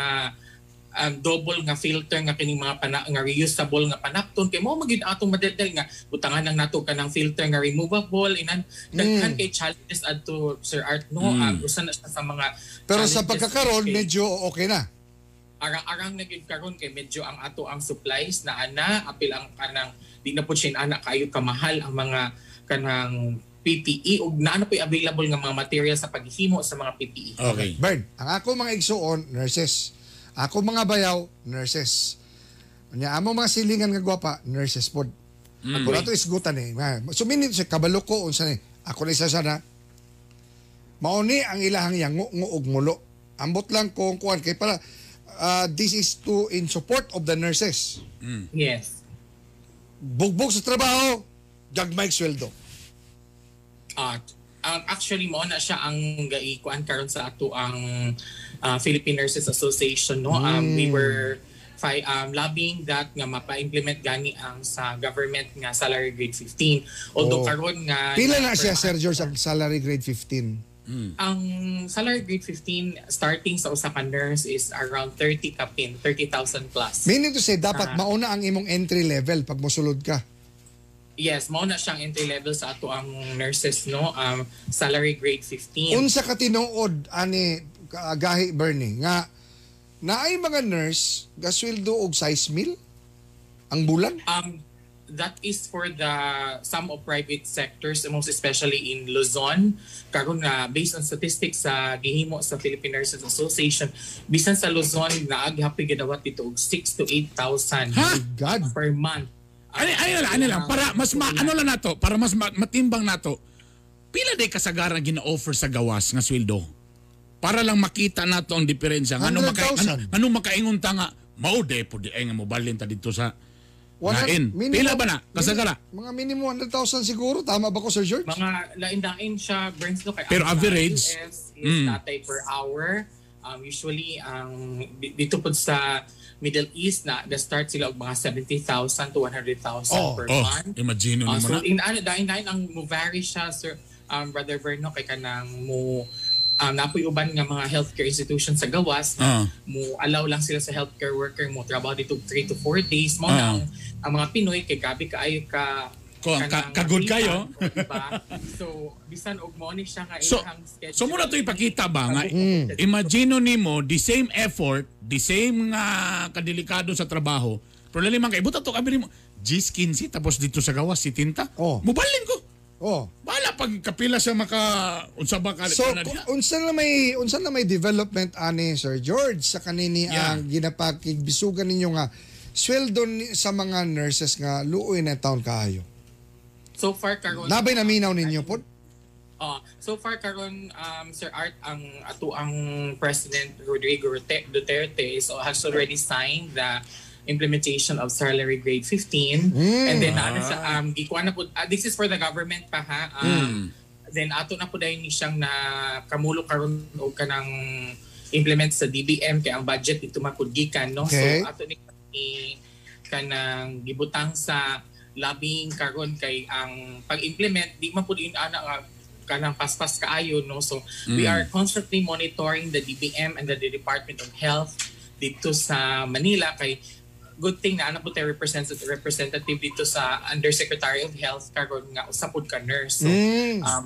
um, double nga filter nga kining mga pana, nga reusable nga panapton kay mo magid atong madaldal nga butangan lang nato kanang filter nga removable inan daghan Mm. kay challenges adto Sir Art no Mm. Ah, usa na sa mga Pero sa kay- medyo okay na. Arang-arang na gyud karon kay medyo ang ato ang supplies na ana apil ang kanang di na po siya ana kayo kamahal ang mga kanang PPE ug naano po available nga mga material sa paghihimo sa mga PPE. okay Bird, ang ako mga igsuon, nurses. Ako mga bayaw, nurses. Nya amo mga silingan nga gwapa, nurses pod. Mm. Ako nato isgutan eh. Nga, Suminit sa kabalo ko unsa ni. Ako na isa sana. Mauni ang ilahang yango ngo ug mulo. Ambot lang kung kuan kay para uh, this is to in support of the nurses. Yes. Bugbog sa trabaho, gagmay sweldo. at Um, actually mo na siya ang gaikuan karon sa ato ang uh, Philippine Nurses Association no. Um, we were fi- um, lobbying that nga mapa-implement gani ang sa government nga salary grade 15. Although Oh. karon nga Pila na siya, Sir George, ang salary grade 15? Ang salary grade 15 starting sa usa ka nurse is around 30 kapin, 30,000 plus. Meaning to say, dapat Ah. mauna ang imong entry level pag mosulod ka. Yes, mao na siyang entry level sa ato ang nurses no. Um salary grade 15. Unsa ka tinuod ani ka- gahi Bernie nga naay mga nurse gasweldo og size meal ang bulan? Um, that is for the some of private sectors, most especially in Luzon. Karon nga based on statistics sa gihimo sa Philippine Nurses Association, bisan sa Luzon naaghapi gidawat dito og 6 to 8,000 God. per month. Ano, ano lang, ano lang, para mas ma, ano lang nato, para mas ma- matimbang nato. Pila day kasagaran gina-offer sa gawas nga sweldo? Para lang makita nato ang diferensya. Ano maka 100,000. ano, makaingon ta nga mao de po di ay nga mobalin ta dito sa Minimum- Pila ba na? Kasagara? Mga minimum 100,000 siguro. Tama ba ko, Sir George? Mga lain-lain siya burns no kay Pero ang average? US is Mm. natay per hour. Um, usually ang di- dito po sa Middle East na the start sila og mga 70,000 to 100,000 Oh, per oh, month. imagine Uh, mo so na. in ano dahil dahil ang mo vary siya sir um, brother Berno kay kanang mo um, napoy uban nga mga healthcare institutions sa gawas na mo allow lang sila sa healthcare worker mo trabaho dito 3 to 4 days mo Ah. na ang, ang mga Pinoy kay gabi kaayo ka Ko- ka- kagod makita, kayo. o, [laughs] diba? so bisan og mo ni siya nga So, ilang schedule so muna to ipakita ba nga Mm. imagine nimo the same effort, the same nga kadelikado sa trabaho. Pero lalim man kay buta to kami mo. Gis 15 tapos dito sa gawas si Tinta. Oh. Mubalin ko. Oh. Bala pag kapila sa maka unsa ba ka So, na diha? unsa na may unsa na may development ani Sir George sa kanini Yeah. ang ginapakigbisugan ninyo nga sweldo ni, sa mga nurses nga luoy na taon kaayo. so far karon Nabay naminaw ninyo pod? Uh, so far karon um, Sir Art ang ato ang President Rodrigo Dute- Duterte is has already signed the implementation of salary grade 15 and then ano sa um gikuha na po ah, this is for the government pa ha? Um, then ato na po dahil ni siyang na kamulo karon og kanang implement sa DBM kay ang budget dito mapudgikan no? Okay. so ato ni ni- kanang gibutang sa lobbying karon kay ang pag-implement di man pud in ana nga kanang paspas kaayo no? So we Mm. are constantly monitoring the DBM and the, Department of Health dito sa Manila kay good thing na ana po tayo representative representative dito sa Undersecretary of Health karon nga usapod ka nurse so Mm. um,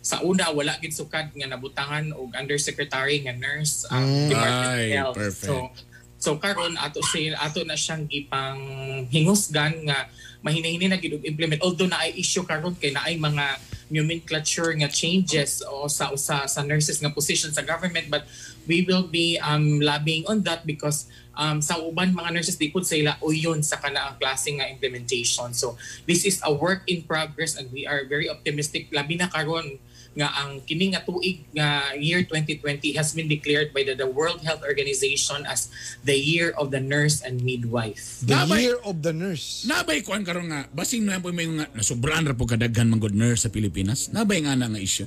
sa una wala gid sukad nga nabutangan og undersecretary nga nurse ang Mm. Department Ay, of Health perfect. so so karon ato siya ato na siyang gipang hingusgan nga mahinahinay na gid og implement although na ay issue karon kay na ay mga nomenclature nga changes o sa sa sa nurses nga position sa government but we will be um lobbying on that because um sa uban mga nurses di pud sila uyon sa kana ang klase nga implementation. So this is a work in progress and we are very optimistic. Labi na karon nga ang kini nga tuig nga year 2020 has been declared by the, the World Health Organization as the year of the nurse and midwife. The Nabay- year of the nurse. Nabay kuan karon nga basing na po may nga nasubraan ra po kadaghan man good nurse sa Pilipinas. Nabay nga na nga issue.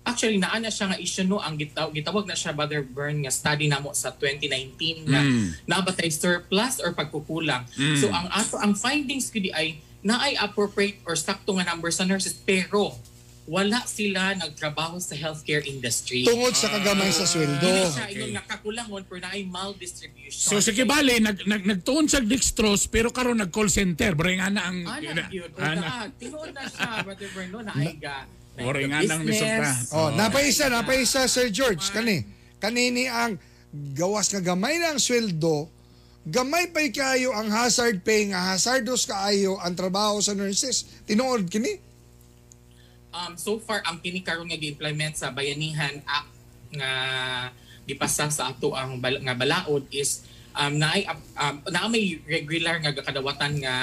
Actually naana siya nga issue no ang gitaw gitawag na siya Brother Bern nga study namo sa 2019 nga Mm. nabatay surplus or pagkukulang. Mm. So ang ato ang findings kudi ay naay appropriate or sakto nga number sa nurses pero wala sila nagtrabaho sa healthcare industry. Tungod sa kagamay sa sweldo. Dili siya Okay. ingon nga kakulangon pero naay maldistribution. So sige bali nag nag nagtuon sa dextrose pero karon nag call center bring ana ang Ana yun. O ana. na, tinuod na siya, Brother Berno, na ay ga. na Oray nga ga nang nisopra. business. Oh, napaisa, napaisa Sir George kani. Kanini ang gawas nga gamay na ang sweldo, gamay pay kaayo ang hazard pay nga hazardos kaayo ang trabaho sa nurses. Tinuod kini. Um, so far, ang kini karon nga gi-implement sa Bayanihan Act nga gipasa sa ato ang bal- nga balaod is um naay um, na may regular nga kadawatan nga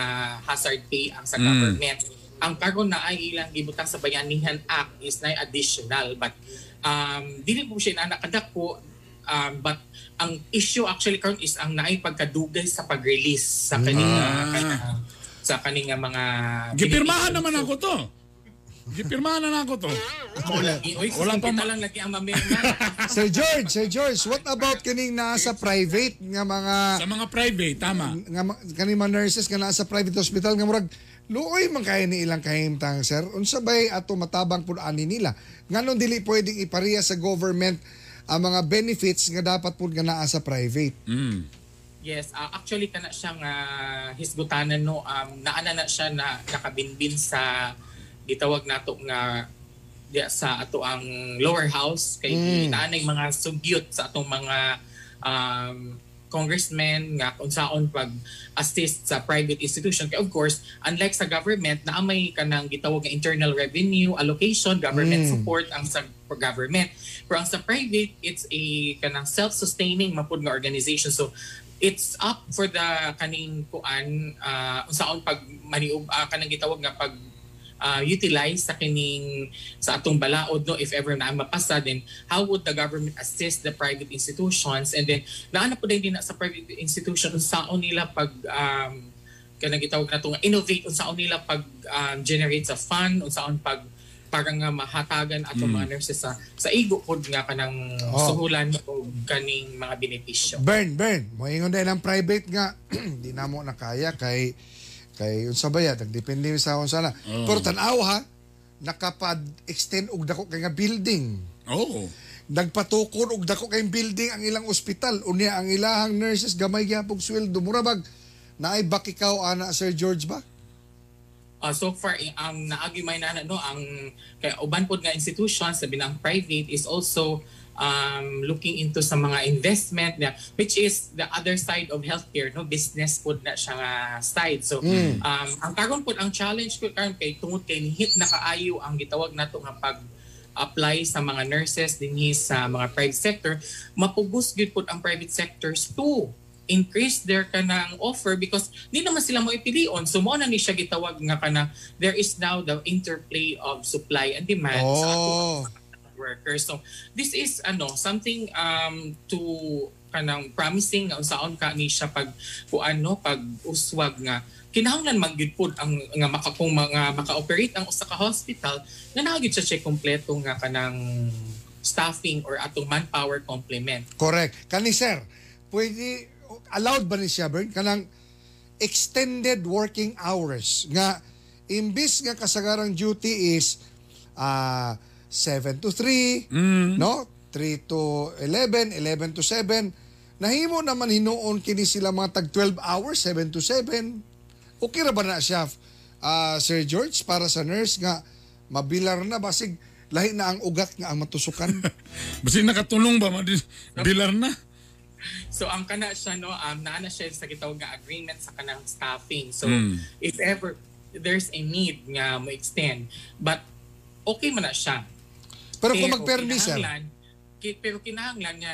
hazard pay ang sa Mm. government. Ang karon na ay ilang gibutang sa Bayanihan Act is na additional but um dili po siya na nakadako um, but ang issue actually karon is ang naay pagkadugay sa pag-release sa kaning Ah. sa kaning nga mga Gipirmahan naman ako to. Gipirmahan na ako to. Ako lagi. Uy, Wala Walang pa lang lagi ang mamirma. [laughs] Sir George, Sir George, what about kining nasa private nga mga Sa mga private, tama. nga ma- kaning mga nurses nga nasa private hospital nga murag luoy man kay ni ilang kahimtang sir unsa bay ato matabang pud ani nila nganon dili pwedeng ipariya sa government ang mga benefits nga dapat pud nga naa sa private Mm. Yes, uh, actually kana siyang uh, hisgutanan no um naana na siya na nakabinbin sa gitawag nato nga diya sa ato ang lower house kay Mm. mga sugyot sa atong mga um congressmen nga kung saon pag assist sa private institution kay of course unlike sa government na may kanang gitawag nga internal revenue allocation government Mm. support ang sa government pero ang sa private it's a kanang self-sustaining mapud nga organization so it's up for the kaning kuan uh, unsaon pag maniub uh, kanang gitawag nga pag uh, utilize sa kining sa atong balaod no if ever na mapasa then how would the government assist the private institutions and then naana po din na sa private institution unsaon nila pag um, kanang gitawag na nga innovate unsaon nila pag um, generate sa fund unsaon pag parang nga mahatagan ato Mm. mga nurses sa sa igo pod nga kanang Oh. suhulan o kaning mga benepisyo. Burn, burn. Moingon din ang private nga [clears throat] di na mo na kaya kay kay unsa ba ya depende sa unsa na. Oh. Pero tan-aw ha nakapad extend og dako kay nga building. Oh. Nagpatukod og dako kay building ang ilang ospital unya ang ilahang nurses gamay gyapon sweldo mura bag naay bakikaw ana Sir George ba? Uh, so far eh, ang naagi may na no ang kay uban pod nga institutions sabi ang private is also um, looking into sa mga investment na which is the other side of healthcare no? Business pod na siya nga side. So Mm. um, ang karon pod ang challenge ko karon kay tungod kay hit na kaayo ang gitawag nato nga pag apply sa mga nurses dinhi sa mga private sector. Mapugos gyud pod ang private sectors to increase their kanang offer because di naman sila mo ipilion. So mo na ni siya gitawag nga kana there is now the interplay of supply and demand. Sa ato Oh. Workers. So this is ano something um to kanang promising nga unsaon ka ni siya pag kuan no pag uswag nga kinahanglan magyud pod ang nga maka mga maka-operate ang usa ka hospital nga naagid siya siya kompleto nga kanang staffing or atong manpower complement. Correct. Kani sir, pwede allowed ba ni siya Bern kanang extended working hours nga imbis nga kasagarang duty is ah 7 to 3, no? 3 to 11, 11 to 7. Nahimo naman hinuon kini sila mga tag 12 hours, 7 to 7. Okay ra ba na siya ah, Sir George para sa nurse nga mabilar na basig lahi na ang ugat nga ang matusukan. [laughs] Basi nakatulong ba? Madi- Bilar na. So ang kana siya no um naa na siya sa gitawag nga agreement sa kanang staffing. So Mm. if ever there's a need nga mo extend but okay man na siya. Pero kung magpermi, sir. ki- pero kinahanglan nga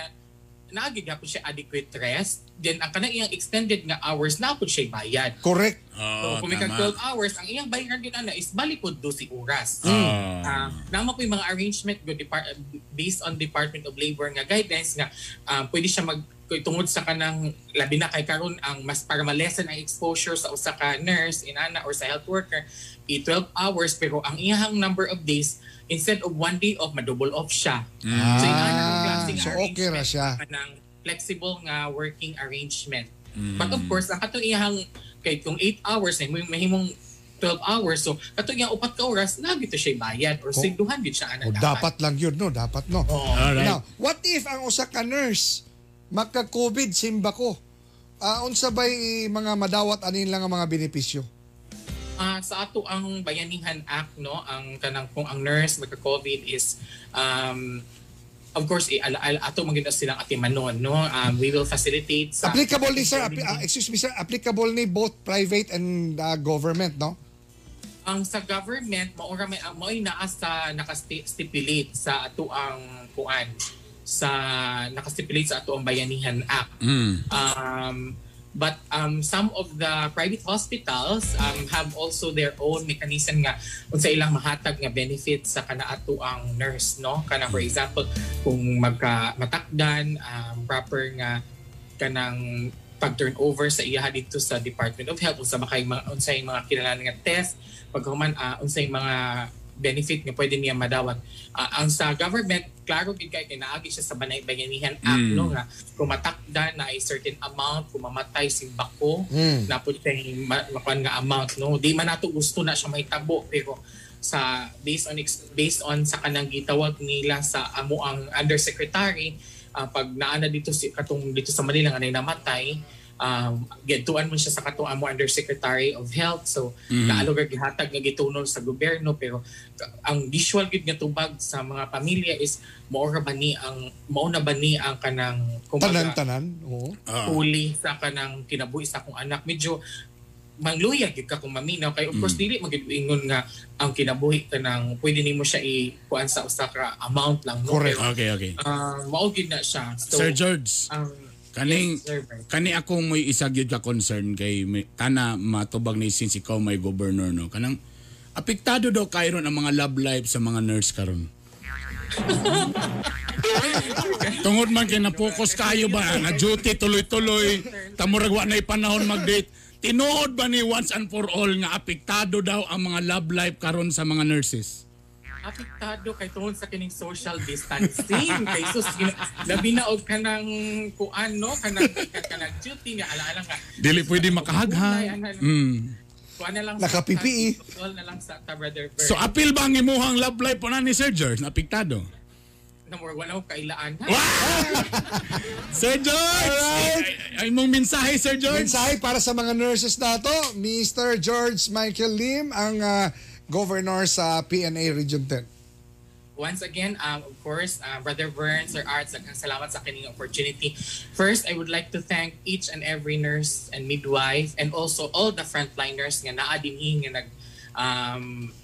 naagi gyapon siya adequate rest then ang kanang iyang extended nga hours na pud siya bayad. Correct. Oo, so kung may kag tama. 12 hours ang iyang bayaran gyud ana is bali pod 12 oras. Ah. Ah, namo po yung mga arrangement go depart based on Department of Labor nga guidelines nga ah, pwede siya mag kung tungod sa kanang labi na kay karon ang mas para ma-lessen ang exposure sa usa ka nurse inana or sa health worker i 12 hours pero ang iyang number of days instead of one day off ma-double off siya. So Ah, klaseng so okay ra arrangement siya. kanang flexible nga working arrangement. Mm. But of course, ang katong iyang kay kung 8 hours eh, may mahimong 12 hours. So, katong iyang upat ka oras, lagi to siya bayad or sigduhan gid siya ana O, dapat lang yun, no? Dapat, no? Alright. Now, what if ang usa ka nurse magka-COVID simba ko? Ah, unsa bay mga madawat anin lang ang mga benepisyo? Ah, sa ato ang Bayanihan Act no, ang kanang kung ang nurse magka-COVID is um of course eh, ala, ala, ato maganda silang atimanon no. Um, we will facilitate sa Applicable ni sir, appli- ah, excuse me sir, applicable ni both private and ah, government, no? ang sa government maura may mo ay naa sa nakastipulate sa ato ang kuan sa nakastipulate sa ato ang Bayanihan Act. Mm. Um, but um, some of the private hospitals um, have also their own mechanism nga unsa ilang mahatag nga benefits sa kana ato ang nurse no? Kana for example kung magka matakdan um, proper nga kanang pag turnover sa iya dito sa Department of Health unsa ba kay mga unsay mga kinahanglan nga test paghuman uh, unsay mga benefit nga pwede niya madawat. Ah, ang sa government, klaro gid kay kinaagi siya sa Banay Bayanihan Act Mm. no nga kung matakda na ay certain amount kung mamatay si bako Mm. na putay ma- makuan nga amount no di man nato gusto na siya mahitabo pero sa based on based on sa kanang gitawag nila sa amo ang undersecretary ah, pag naana dito si katong dito sa Manila nga nay namatay um gituan mo siya sa katong amo undersecretary of health so Mhm. naalog gihatag nga gitunol sa gobyerno pero ka- ang visual gid nga tubag sa mga pamilya is mao ra ba ni ang mao na ba ni ang kanang kumbaga, Tanan-tanan. Oo. huli sa kanang kinabuhi sa akong anak medyo mangluya gid ka kung maminaw kay of course dili magid ingon nga ang kinabuhi kanang pwede nimo siya i-kuan sa usa ka amount lang no Correct. Pero, Okay, okay. ah, mao gid na siya so Sir George, ang kaning kani ako may isa gyud ka concern kay may, tana matubag ni since ikaw may governor no kanang apektado daw kayo ang mga love life sa mga nurse karon. [laughs] Tungod man kay na-focus kayo ba na duty tuloy-tuloy tamurag wa nay panahon mag-date. Tinuod ba ni once and for all nga apektado daw ang mga love life karon sa mga nurses? Apektado kay tungod sa kining social distancing [laughs] kay sus gina- labi na og kanang kuan no kanang kanang duty nga alaala nga Dili pwede makahagha. Mm. kuan na lang Naka-PPE. sa na lang sa ta brother Bert. So apil ba ang imuhang love life po na ni Sir George? Apektado? Number one ako kailaan ha. [laughs] Sir George! Ay, ay, ay mong mensahe, Sir George. Mensahe para sa mga nurses na to, Mr. George Michael Lim, ang ah, governor sa PNA Region 10. Once again, um, of course, uh, Brother Vern, Sir Arts, salamat sa kining opportunity. First, I would like to thank each and every nurse and midwife and also all the frontliners nga naa dinhi nga nag um,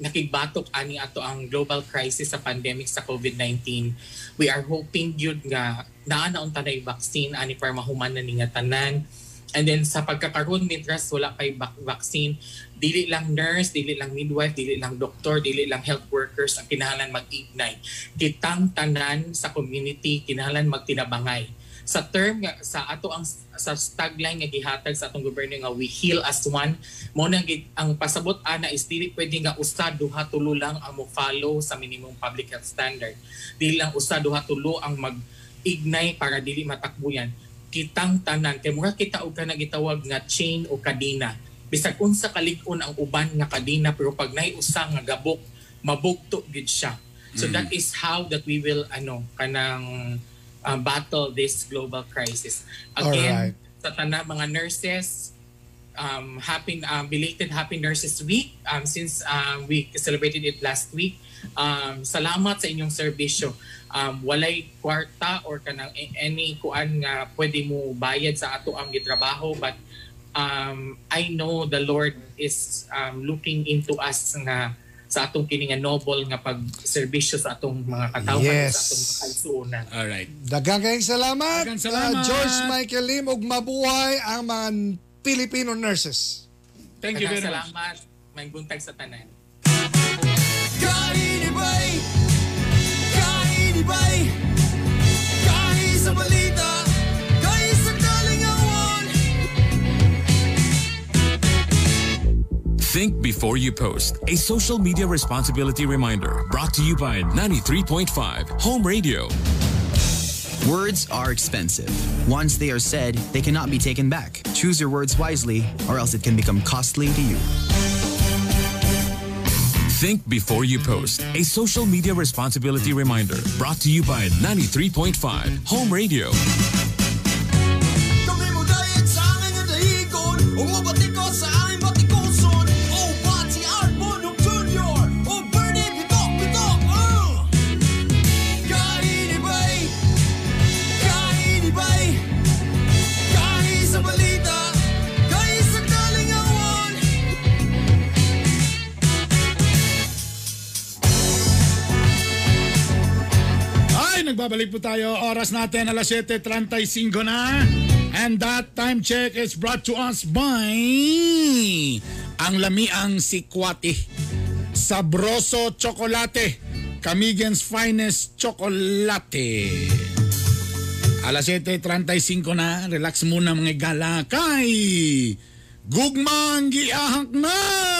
nakigbatok ani ato ang global crisis sa pandemic sa COVID-19. We are hoping yun nga naa na unta na vaccine ani para mahuman na ni nga tanan. And then sa pagkakaroon mitras wala kay vac- vaccine, dili lang nurse, dili lang midwife, dili lang doktor, dili lang health workers ang kinahanglan mag-ignite. Kitang tanan sa community kinahanglan magtinabangay. Sa term nga sa ato ang sa tagline nga gihatag sa atong gobyerno nga we heal as one mo nang ang pasabot ana is dili pwede nga usa duha tulo lang ang mo follow sa minimum public health standard. Dili lang usa duha tulo ang mag ignay para dili matakbo yan kitang tanan. Kay mura kita og kana gitawag nga chain o kadina. Bisag unsa kalig-on ang uban nga kadina pero pag nay usa nga gabok mabugto gid siya. So Mm. that is how that we will ano kanang uh, battle this global crisis. Again sa tanan mga nurses um, happy um, belated happy nurses week. Um, since um, we celebrated it last week. Um, salamat sa inyong serbisyo um, walay kwarta or kanang any kuan nga pwede mo bayad sa ato ang gitrabaho but um, I know the Lord is um, looking into us nga sa atong kini nga noble nga pagserbisyo sa atong mga katawhan Yes. sa atong mga kaigsuonan. Alright. Daghang kayong salamat, Daghang salamat. ah, George Michael Lim, ug mabuhay ang mga Filipino nurses. Thank you Daghang very much. salamat. May buntag sa tanan. Kainibay Think before you post. A social media responsibility reminder brought to you by 93.5 Home Radio. Words are expensive. Once they are said, they cannot be taken back. Choose your words wisely, or else it can become costly to you. Think before you post. A social media responsibility reminder brought to you by 93.5 Home Radio. Nagbabalik po tayo. Oras natin alas 7.35 na. And that time check is brought to us by ang lamiang sikwati. Sabroso Chocolate. Camigen's Finest Chocolate. Alas 7.35 na. Relax muna mga gala. Kay Gugmang giahak na!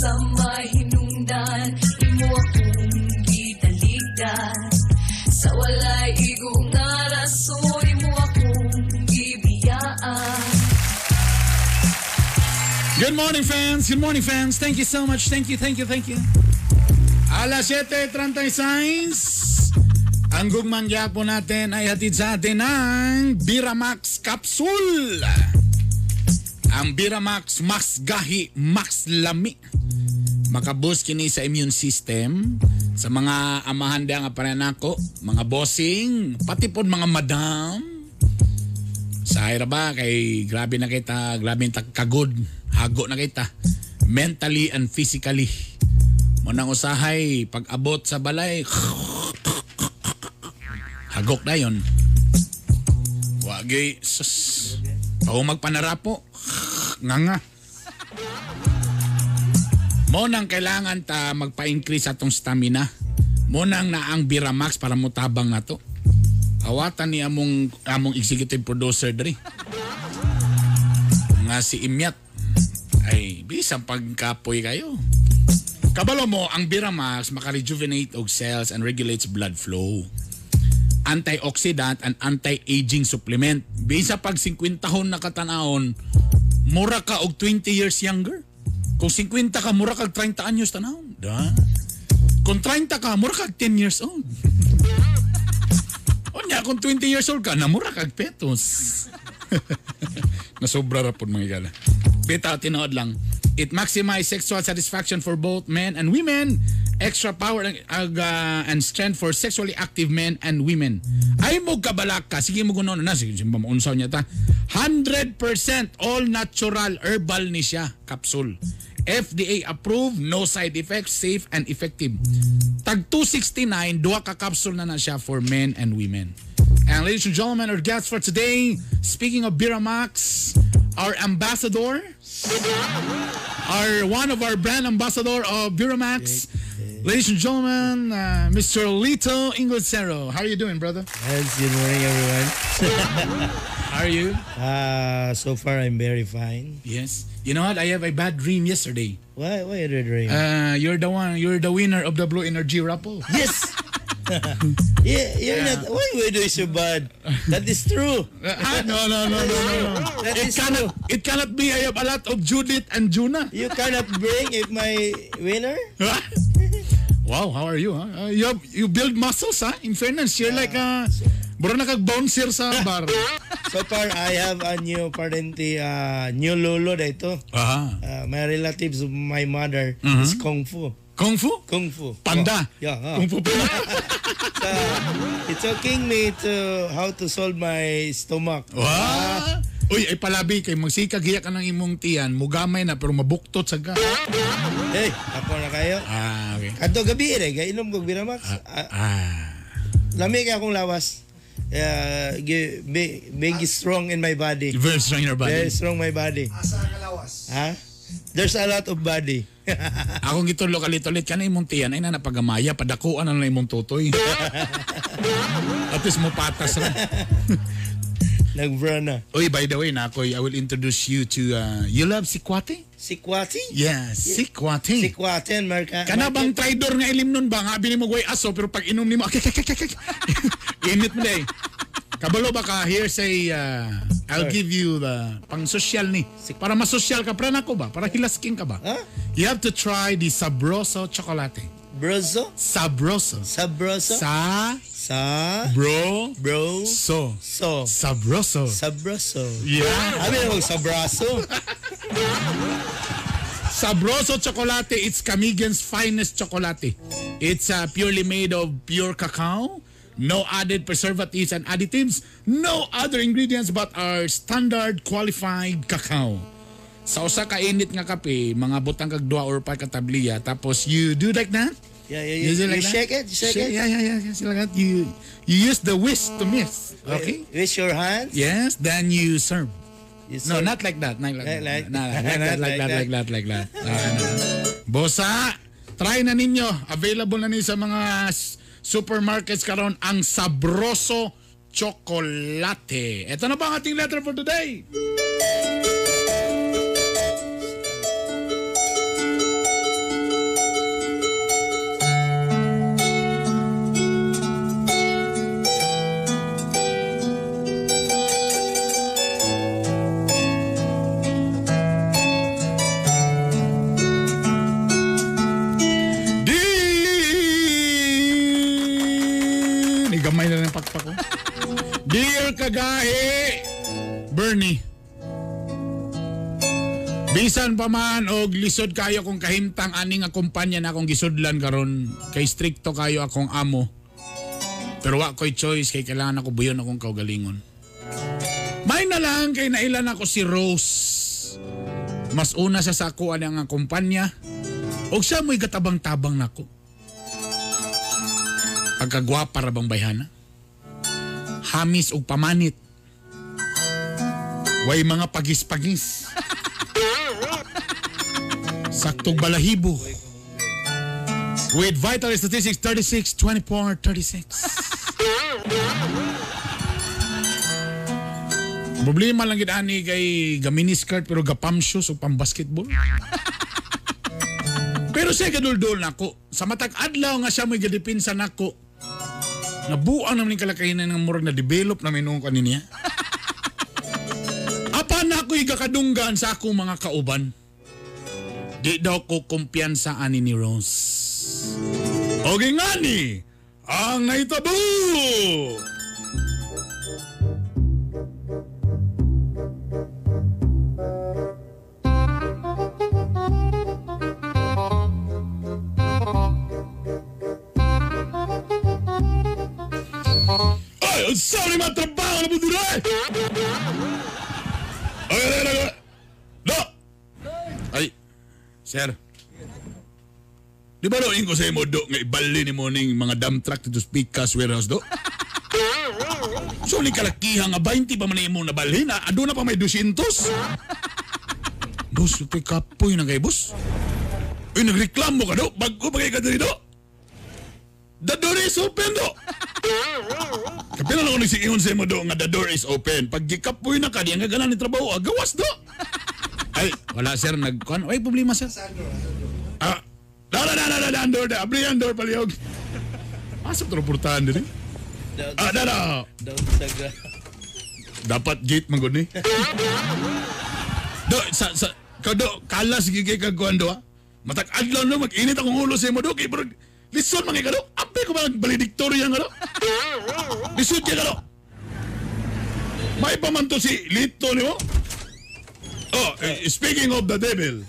Unsa mahinungdan imo akong gitaligdan Sa walay igo nga rason imo Good morning, fans. Good morning, fans. Thank you so much. Thank you, thank you, thank you. Alas 7.36. Ang gugmang po natin ay hatid sa atin ng Biramax Capsule. Ang Biramax Max Gahi Max Lami. Makaboost kini sa immune system sa mga amahan da nga paranako, mga bossing, pati pod mga madam. Sa ira ba kay grabe na kita, grabe na kagod, hago na kita mentally and physically. Munang usahay pag abot sa balay [laughs] hagok na yon. Wagi sus. Pao magpanarapo. Nga nga. Mo kailangan ta magpa-increase atong stamina. Mo nang na ang Biramax para mutabang na to. Awatan ni among among executive producer diri. Nga si Imyat. Ay, bisang pagkapoy kayo. Kabalo mo, ang Biramax makarejuvenate og cells and regulates blood flow. Antioxidant and anti-aging supplement. Bisa pag 50 taon na katanahon, mura ka og 20 years younger. Kung 50 ka, mura kag 30 anyos tanahon. Da. Kung 30 ka, mura kag 10 years old. [laughs] o niya, kung 20 years old ka, namura kag petos. [laughs] Nasobra ra pod mga igala. Beta tinood lang. It maximize sexual satisfaction for both men and women. Extra power and, uh, and strength for sexually active men and women. Ay mo kabalak ka. Sige mo kuno na. Sige, sige maunsaw niya ta. 100% all natural herbal ni siya. Capsule. FDA approved, no side effects, safe and effective. Tag 269, duha ka capsule na na siya for men and women. And ladies and gentlemen, our guest for today, speaking of Biramax, our ambassador, our one of our brand ambassador of Biramax, ladies and gentlemen, uh, Mr. Lito Inglesero. How are you doing, brother? Yes, good morning, everyone. [laughs] How are you? Uh, so far, I'm very fine. Yes. You know what? I have a bad dream yesterday. Why? Why did dream? Uh, you're the one. You're the winner of the Blue Energy raffle. yes. [laughs] [laughs] yeah, you're not. Why we do so bad? That is true. Ah, no, no, no, no, no. That It is cannot. It cannot be. I have a lot of Judith and Juna. You cannot bring if my winner. wow, how are you? Huh? Uh, you have, you build muscles, huh? In fairness, you're like uh, bro na kag bouncer sa bar. So far, I have a new parente, uh, new lolo dito. Aha. Uh, my relatives of my mother Mhm. is Kung Fu. Kung Fu? Kung Fu. Panda. Oh, yeah. ah. Kung Fu pala. [laughs] So, it's teaching me to how to solve my stomach. Wow. Uy, ay palabi kay magsikag hiya ka ng imong tiyan, mugamay na pero mabuktot sa ga. Hey, ako na kayo. Ah, okay. Ato gabi eh, kay inom kog Biramax. Ah. Lami kay akong lawas. Uh, be, being strong in my body. Very strong in your body. Very strong my body. Asa ang lawas? Ha? There's a lot of body. [laughs] Akong gito lokalit-ulit ka na imong tiyan ay na napagamaya padakuan na na imong tutoy. [laughs] At least mo patas ra. [laughs] Nagbra na. Uy, by the way, Nakoy, I will introduce you to uh, you love Sikwate? Sikwati? Yeah, Sikwate. Sikwati and Marka. Kana bang traidor nga ilim nun ba? Nga bini mo aso pero pag inom akik akik. Init mo day. Kabalo ba ka here's a uh, I'll Sure. give you the pang social ni. Para masosyal ka para nako ba? Para hilasking ka ba? You have to try the Sabroso chocolate. Broso? Sabroso. Sabroso? Sa Sa bro bro so so Sabroso. Sabroso. Yeah. Abi na mag sabraso. Sabroso chocolate, it's Camigan's finest chocolate. It's uh, purely made of pure cacao. No added preservatives and additives. No other ingredients but our standard qualified cacao. Sa usa ka init nga kape, mga butang kag duha or pa ka tabliya. Tapos you do like that? Yeah, yeah, yeah. do You shake it, you shake it. Yeah, yeah, yeah. Yes, like that. You, you use the whisk to mix. Okay? With your hands? Yes, then you serve. You No, not like that. Not like, [laughs] Like- like- that. Nah, like, that, like, that, like that, like that. Ah, ano. Bosa, try na ninyo. Available na ni sa mga supermarkets karon ang Sabroso Chocolate. Ito na ba ang ating letter for today? Bisan pa man og lisod kayo kung kahimtang ani nga na akong gisudlan karon kay stricto kayo akong amo. Pero wa ko'y choice kay kailangan ako buyon akong kaugalingon. May na lang kay nailan ako si Rose. Mas una sa sako ani nga kumpanya og siya mo'y gatabang-tabang nako. Pagkagwapa ra bang bayhana? Hamis og pamanit. Way mga pagis-pagis. [laughs] Saktog balahibo. With vital statistics 36, 24, 36. Problema lang gid ani kay gamini skirt pero gapam shoes o pang basketball. pero siya gaduldol nako. Sa matag adlaw nga siya mo'y gadipinsa nako. Nabuang naman yung kalakayinan ng murag na develop na minung kaninya. Ako'y gakadunggan sa akong mga kauban. Di daw ko kumpiyansa ani ni Rose. O ngani, ang naitabo! Ay, sorry mga trabaho na buti na eh! Ay, ay, ay, ay, ay. No! Ay, sir. Di ba daw ko sa imo do nga ibali ni mo ning mga dump truck dito sa Picas warehouse do? So ni kalakiha nga 20 pa man imo nabalhin na ado na pa may 200. Boss, kay kapoy na kay boss. Uy, nagreklamo ka do? Bago pa kay ka dito? The door is open do! Kapila lang ako nagsiingon sa do nga the door is open. Pag gikapoy na ka, di nga ganan ni trabaho, agawas do! Ay, wala sir, nagkuhan. Ay, problema sir. Ah, da da da da da da door. Abri ang door palihog. Asa to reportahan din? Ah, da da. Daw sa gra- Dapat gate man gud ni. Do sa sa kado kalas gigay kag kuan do. ah. Matag adlaw no mag-init akong ulo sa imo do kay man kay kado. Ape ko ba valedictorian kado? Lisod kay kado. May pa man to si Lito ni mo? Oh, eh, speaking of the devil.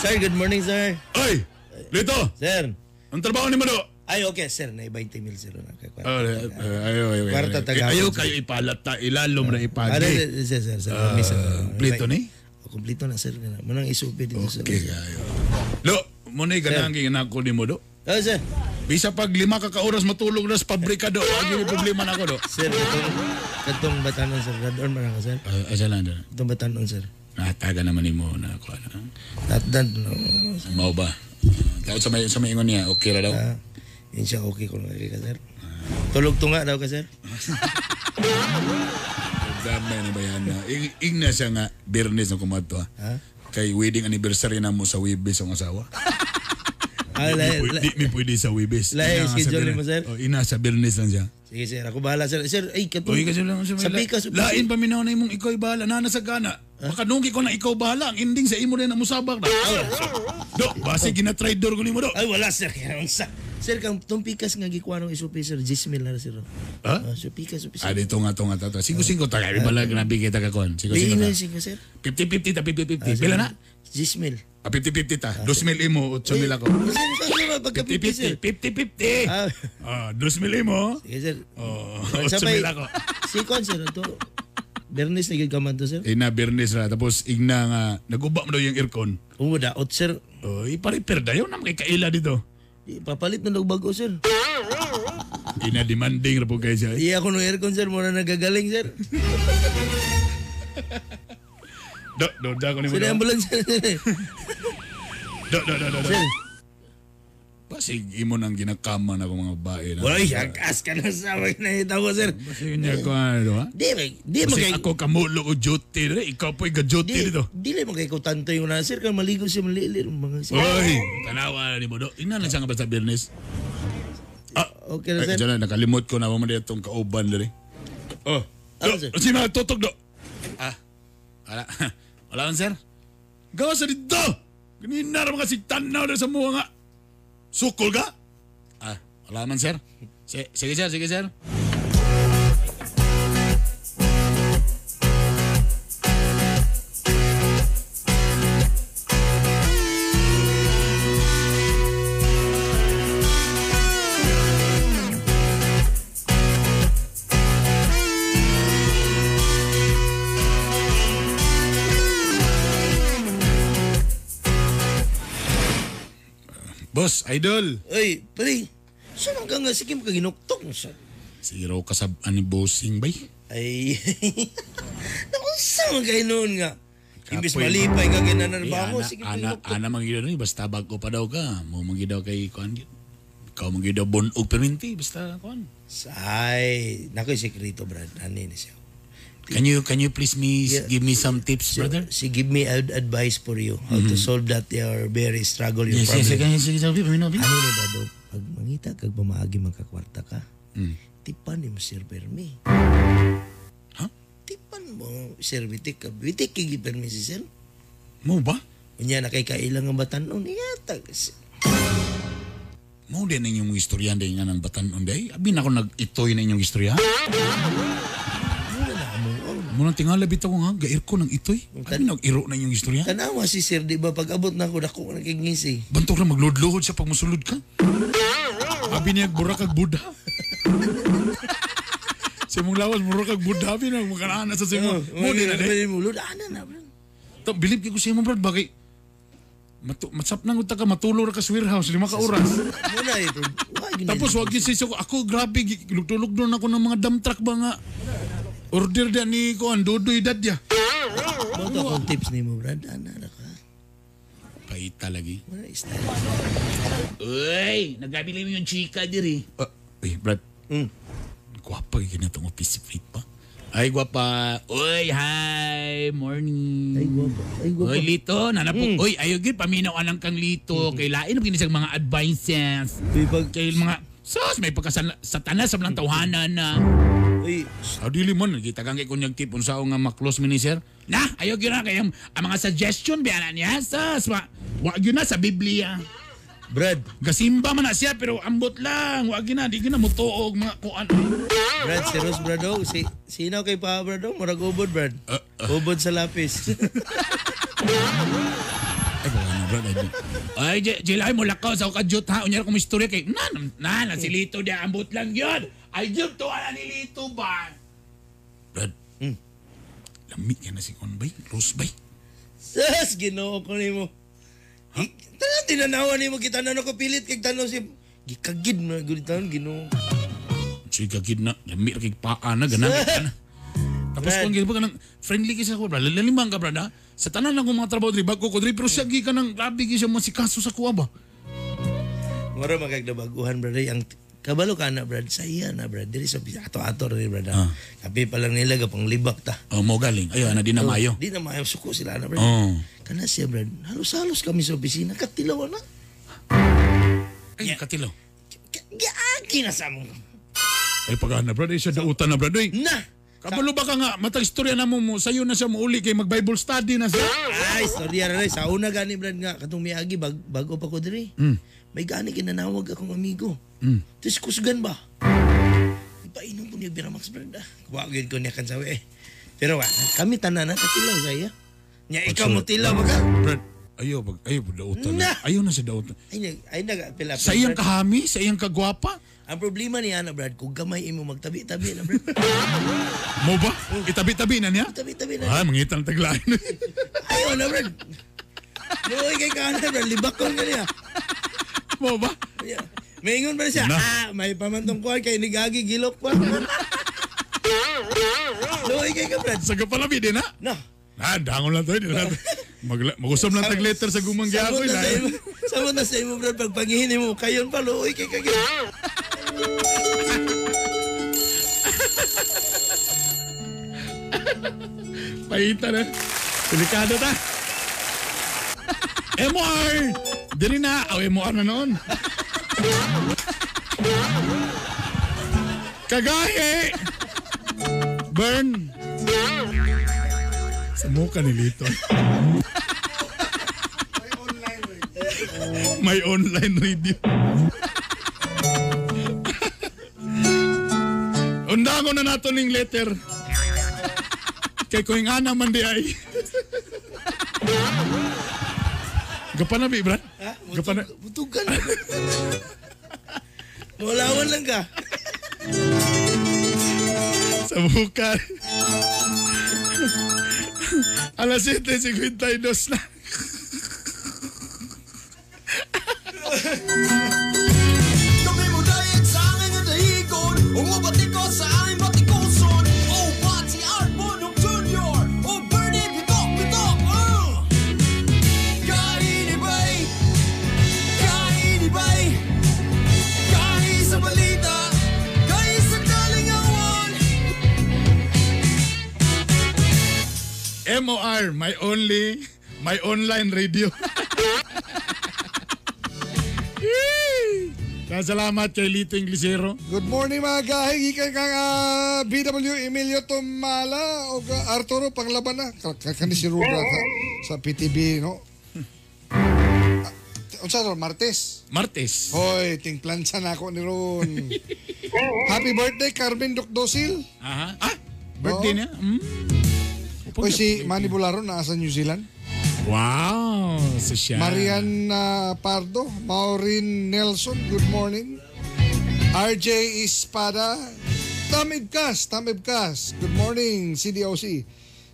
Sir, good morning, sir. Ay, Lito. Sir. Ang trabaho ni mo do? Ay, okay, sir. Na 20 mil sir na. kay- Oh, eh, ayaw, ayaw, ayaw. Kwarta tagahapon, Ayaw sir. kayo ipalat ta, ilalom na Ah, ipagi. sir, sir, sir, sir. Ah, Miss, sir. Plito ni? Kompleto na, sir. Manang isupi dito, sir. Okay, kayo. Lo, mo na ganang anak ko ni mo do. Oh, sir. Bisa pag lima ka ka oras matulog na sa pabrika do. Agi may problema na ako do. Sir, katong, katong batanon, sir. Radon man ako, sir. Uh, asa lang do. Katong batanon, sir. Nataga naman ni mo na ako. Ano. Tatdan, no. Mao ba? Dapat sa may sa may ingon niya, okay ra daw. Ah, yun siya okay kung lagi ka, sir. Tulog tunga daw ka, sir. [laughs] Dami na ba yan siya nga, Bernes na kumadto ha. Ha? Kay wedding anniversary na mo sa Wibis ang asawa. [laughs] Ah, Di mi pwede- Di mi pwede sa Wibis. Lahi, schedule mo, sir? Oh, ina sa Bernes lang siya. Sige, sir. Ako bahala, sir. Sir, ay, katong... Uy, kasi lang Sa pikas. Lain pa minaw na imong ikaw bahala. Nana sa gana. Makanungki ko na ikaw bahala. Ang ending sa imo rin na musabak na. Do, basi gina-trade door ko ni mo do. Ay, wala, sir. Sir, kang tong pikas nga gikuha ng isupi, sir. 10 mil na, sir. Ha? Ah, so, pikas, supi, Ah, sir. dito nga to nga to. Singko-singko ta. Kaya bala grabe kita ka kon. Ta. ina, sir. 50-50 ta, 50-50. Ah, Pila na? 10 mil. Ah, 50-50 ta. 2 mil imo, 8 mil ako. Sir, sir, sir, pagka 50 sir. 50-50. Ah, Ah, dos mili mo. sige sir. Oh, mil ako. si Kwan sir to. Bernis na gid ka man to sir. Eh na Bernes na tapos igna nga naguba mo daw yung aircon. Kung daot sir. Oh, ipa-repair dayon na kay kaila dito. Papalit na daw bago sir. [laughs] Ina demanding ra po kay siya. Iya ako no aircon sir muna nagagaling sir. [laughs] Do do da ko ni mo. Sir ambulance. [laughs] Do do do do. do. Sir. Pasig imo nang ginakama na akong mga babae na. Wala yakas ka na sa mga nakita ko sir. Sige niya ko ano ha? Di? Di mo kay ako kamulo ko duty rin. Ikaw po yung duty Di, dito. dili mo kay ko tanto yung na sir kan maligo siya malilir mga sir. Oy, tanawa na ni mo do. Ina na siya nga ba sa Bernes? Okay na sir. dyan na, nakalimot ko na mo man itong kauban dali. Oh, Ano, sir? si mga tutok do. Ah, wala. [laughs] Wala sir. Gawa sa dito. Ganina naman kasi tanaw na sa mga nga. Sukol ka? Ah, wala man, sir. Si- Sige, sir, sige, sir. Boss, idol. Oy, pare. Saan ka nga sige makaginuktok mo siya? Siguro ka sa ani bossing bay. Ay. [laughs] Naku, saan kayo noon nga? Imbis malipay ka ginanan ba mo? ana, Sige, ana, pinuktok. ana mangidaw ni basta bago pa daw ka. Mo mangidaw kay kuan. Ikaw mangidaw bon og perminti basta kuan. Say, naku, sekreto, brad. Ano ni siya? Can you can you please me Yeah. give me some tips, So, brother? she give me ad- advice for you how to solve that your very struggle, your Yes, problem. yes, yes, sabi pa minabi. Ano ba do? Pag mangita kag pamaagi magkakwarta ka, Mm. tipan mo sir permi. Ha? Tipan mo sir bitik ka. Bitik kigi permi si sir. Mo ba? Unya na kay kailang ang batanon niya tag. Mo din ang inyong istorya din nga ng batanon day. Abi na ako nag-itoy na inyong istorya. Mo nang tingala bitaw ko nga gair ko ng itoy. Abi nag-iro na inyong istorya. Tanawa si sir di ba pag abot na ako dako na kay ngisi. Bantok na magludluhod siya pag musulod ka. Abi niya burak kag Buddha. [laughs] Sa mong lawas burak kag Buddha abi na makanana sa simo. Mo din na day. Mo lud ana na. bro. To bilib ko sa imo brad bakit Matu matsap nang uta ka matulog ra ka sa warehouse lima ka oras. [laughs] Muna ito. Yun Tapos wag gyud ko ako grabe lugtulog doon ako ng mga dump truck ba nga. Order da ni ko ang dodoy dadya. Mo to akong tips ni mo brad. Ana na ka. Paita lagi. Wala style. Uy, nagabili mo yung chika diri. Uh, uy, Brad. Mm. Gwapa yung ganitong office fleet pa. Ay, gwapa. Uy, hi. Morning. Ay guwapo. Ay guwapo. Uy, Lito. Nanapo. Mm. Uy, ayaw gid paminaw anang kang Lito. Kay lain ang ginisang mga advices. Kay mga Sus, may pagkasan satana sa mga tawhanan na. Uy, Sa dili mo, nagkita kang kunyag tip unsa nga maklos mini sir. Na, ayaw gyud na kay ang ang mga suggestion biya niya. Sus, wa, wa gyud na sa Biblia. Brad, Gasimba man na siya pero ambot lang. Wa gyud na, di na mutuog mga kuan. Brad, serious Brad oh. Si, sino kay pa Brad oh? Murag ubod Brad. Uh, Ubod sa lapis. Ay, wala na, brad. Ay, Ay, J- Jilay mo lakaw sa kadyot ha. Unyar ko istorya kay, na, na, na, si Lito di ambot lang yun. Ay, Jud, to, ala ni Lito ba? Brad, Hmm. lamit yan na si Konbay, Rose Bay. Sas, ginoo ko ni mo. Huh? Tanan, tinanawa ni mo kita na ko pilit kay tanong si... Gikagid mo, gud tanon ginoo. Siya kagid na, lamit kay paa na, ganang ka na. [laughs] Tapos kung ginawa ka ng friendly kasi ako, brad, lalimbang ka, brad, ha? Sa tanan lang kong mga trabaho, diri, bago ko, diri, pero siya ka ng labi, siya masikaso sa kuha ba? Mura magagdabaguhan Brad. Ang kabalo ka na Brad. Sa iya na Brad. Diri sa ato-ato rin Brad. Ah. Kapi pa lang nila gapang libak ta. Oh, mo galing. Ayaw, na di na mayo. Di na mayo. Suko sila na Brad. Oh. Kana siya Brad. Halos-halos kami sa opisina. Katilaw na. Ay, katilaw. Giagi na sa mo. Ay, pag-ana, brad, ay siya dautan na, brad, ay. Na! Kabalo ba ka nga, matag istorya na mo mo, sa'yo na siya mauli kay mag-Bible study na siya. Ay, storya na rin. Sa una gani Brad nga. Katong miagi bag, bago pa ko diri. Mm. May gani kinanawag akong amigo. Mm. Tapos kusgan ba? Ipainom po niya Biramax Brad ah. Kuwagin ko niya kansawi eh. Pero wa, kami tanan na katilaw saya. Nya ikaw mo tilaw ba ka? Brad, Ayaw, pag, ayaw, pag dautan. Na! Ayaw na sa dautan. Ay, nag- ay nag-apil Sa iyang kahami, sa iyang kagwapa. Ang problema niya na Brad, kung gamay imo magtabi-tabi na Brad. [laughs] Mo ba? Itabi-tabi na niya? Tabi-tabi na. Ah, mangitang taglain. [laughs] Ayaw na Brad. Luoy kay ka na Brad, libakon ka niya. Mo ba? Yeah. Maingon pa na siya, Na. ah, may pamantong kuhan kay nigagi gilok pa. [laughs] Luoy kay ka Brad. Sa kapalabi din ha? No. Ah, dangon lang to. Di na. Mag, magusam lang tag letter sa gumang Samot giagoy. na sa lain. imo, samot na sa imo Brad, pag mo, kayon pa, luoy kay ka Paita na. Delikado ta. MR! Dili na. Aw, MR na noon. Kagahe! Burn! Sa mukha ni Lito. [laughs] May online radio. [laughs] Undangon na nato ning letter. Kay ko nga naman di ay. Gapan na, bi, Brad? Gapan na. Butugan. Mulawan lang ka. Sa mukha. [laughs] Alas 7.52 na. Kami mo dahil sa aking natahigon Umabati ko MOR, my only, my online radio. [laughs] Kaya salamat kay Lito Inglesero. Good morning mga gahi. Ikan kang ah, BW Emilio Tumala o ka Arturo Panglaban na. Ka- ka- Kani si Ruda ka, sa PTB, no? Ah, Unsa ron, Martes? Martes. Hoy, tingplansa na ako ni Ron. [laughs] Happy birthday, Carmen Docdosil. Aha. Ah, birthday niya? Mm. Hoy, si Manny Bularo nasa New Zealand. Wow, sa siya. Marian Pardo, Maureen Nelson, good morning. RJ Espada, Tamibkas, Tamibkas, good morning, CDOC.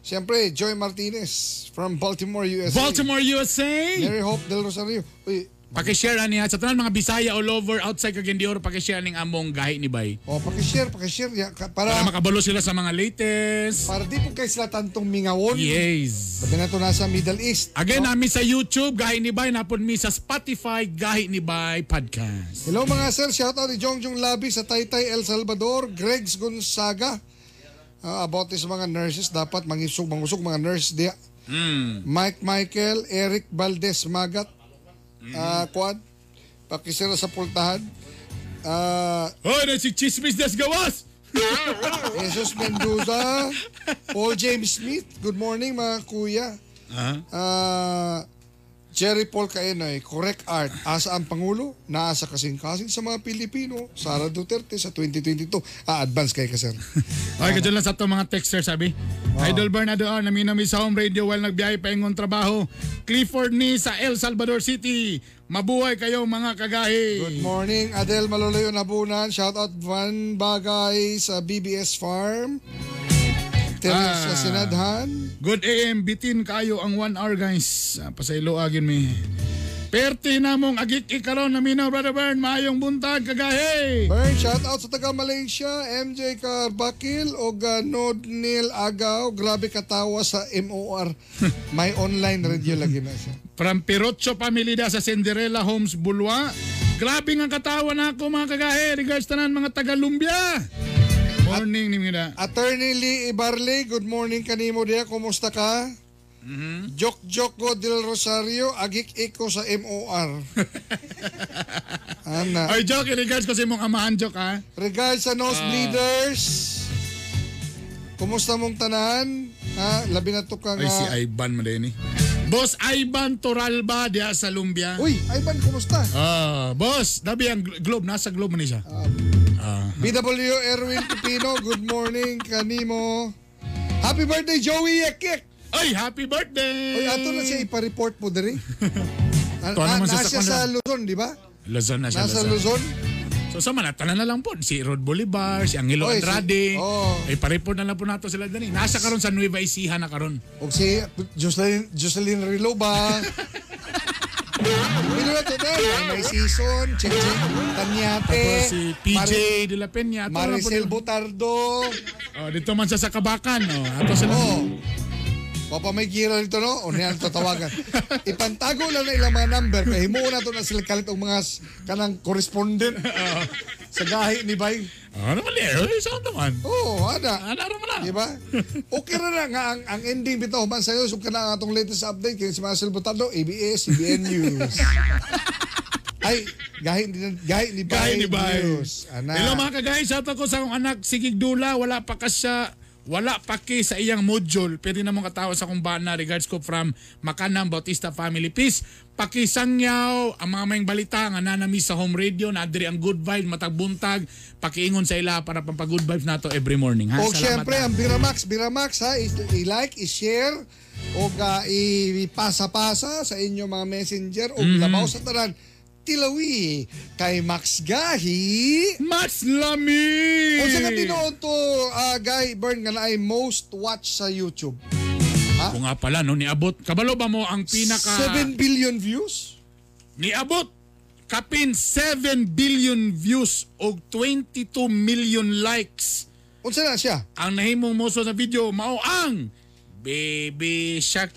Siyempre, Joy Martinez from Baltimore, USA. Baltimore, USA. Mary Hope Del Rosario. Uy, Pakishare niya sa tanan mga Bisaya all over outside Cagayan pakishare ning among gahi ni Bay. oh, pakishare, pakishare. Ya, ka- Para para, makabalo sila sa mga latest. para di po kayo sila tantong mingawon. Yes. Sabi na to nasa Middle East. Again, namin sa YouTube, Gahi ni Bay, napon mi sa Spotify, Gahi ni Bay Podcast. Hello mga sir, shout out ni Jongjong Labi sa Taytay El Salvador, Gregs Gonzaga. Ah, about this mga nurses, dapat mangisog, mangusog mga nurse dia. Mm. Mike Michael, Eric Valdez Magat, ah Quad, pakisira sa pultahan. Ah, Hoy, na si Chismis das gawas! [laughs] Jesus Mendoza, Paul James Smith, good morning mga kuya. Ah, Jerry Paul Kaenoy, correct art. Asa ang Pangulo? Naasa kasing-kasing sa mga Pilipino. Sara Duterte sa 2022. Ah, advance kay ka, sir. [laughs] Okay, kadyan lang sa to mga texter sabi. Idol Bernardo R, naminami sa home radio while nagbiyahe pa ingon trabaho. Clifford ni sa El Salvador City. Mabuhay kayo mga kagahi. Good morning, Adel Maloloyo Nabunan. Shout out Van Bagay sa BBS Farm. Terence Ah. sa Sinadhan. Good AM, bitin kayo ang one hour guys. Ah, pasaylo agin mi. Perti na mong agik ikaron na minaw, Brother Bern. Maayong buntag, kagahi. Bern, shout out sa taga Malaysia, MJ Carbakil o Ganod Neil Agaw. Grabe katawa sa MOR. [laughs] May online radio lagi na siya. From Pirocho Pamilida sa Cinderella Homes, Bulwa. Grabe nga katawa na ako mga kagahi. Regards tanan mga taga Lumbia. Morning ni Mina. Attorney Lee Ibarle, good morning kanimo dia. Kumusta ka? Jok Jok ko del Rosario, agik iko sa MOR. [laughs] Ana. Ay, Joke, regards ko sa imong amahan, Joke, ha? Regards sa Nosebleeders. Kumusta mong tanan? Ha, labi na to ka Ay, si nga. Ivan mo eh. Boss Ivan Toralba diya sa Lumbia. Uy, Ivan, kumusta? Ah, boss, dabi ang glo- globe, nasa globe ni siya. Ah. BW Erwin Pipino, good morning kanimo. Happy birthday Joey Yakik. Ay, happy birthday! Oy, ato na siya ipa-report mo diri. [laughs] Ito naman siya sa nasa sa. Luzon, di ba? Luzon na siya. Nasa Luzon. So sa manatanan na lang po si Rod Bolivar, si Angelo Oy, si- Andrade. oh. Ay pa-report na lang po nato sila dali. Nasa karon sa Nueva Ecija na karon. O si Jocelyn, Jocelyn Riloba. Pino na to na. May season, Chichi Tanyate. Tapos si PJ de la Peña. Maricel. Butardo. Oh, dito man sa Kabakan. Oh. Ato sila. Oh. Papa may gira dito no, o niyan tatawagan. [laughs] Ipantago lang na ilang mga number kay himo na to na sila kalit og mga kanang correspondent [laughs] sa gahi ni Bay. Ano man eh? Saan naman? Oo, oh, ada. Ana ra man na. Di ba? [laughs] Okay ra na nga ang, ang ending bitaw man sayo sub kana ang atong latest update kay si Marcel Butado, ABS, CBN News. Ay, gahi ni gahi ni Bay. Gahi ni Bay. News. Ana. Hello mga kagay, shout out ko sa akong anak Sigig Dula, wala pa ka siya wala pa ki sa iyang module. Pwede na mong katawa sa kong bana. Regards ko from Makanang Bautista Family. Please, pakisangyaw ang mga mayang balita nga nanami sa home radio na adiri ang good vibes matag buntag pakiingon sa ila para pampag good vibes nato every morning ha O syempre, ang Biramax, Biramax ha, i-like, i-share, o ga, ipasa-pasa sa inyo mga messenger, o Mhm. labaw sa tanan, tilawi kay Max Gahi. Max Lami! O sa tinuod to, ah, Guy Bern, nga na ay most watch sa YouTube. Ha? Kung nga pala no niabot kabalo ba mo ang pinaka 7 billion views? Niabot kapin 7 billion views o 22 million likes. Unsa na siya? Ang nahimong moso sa video mao ang Baby Shark.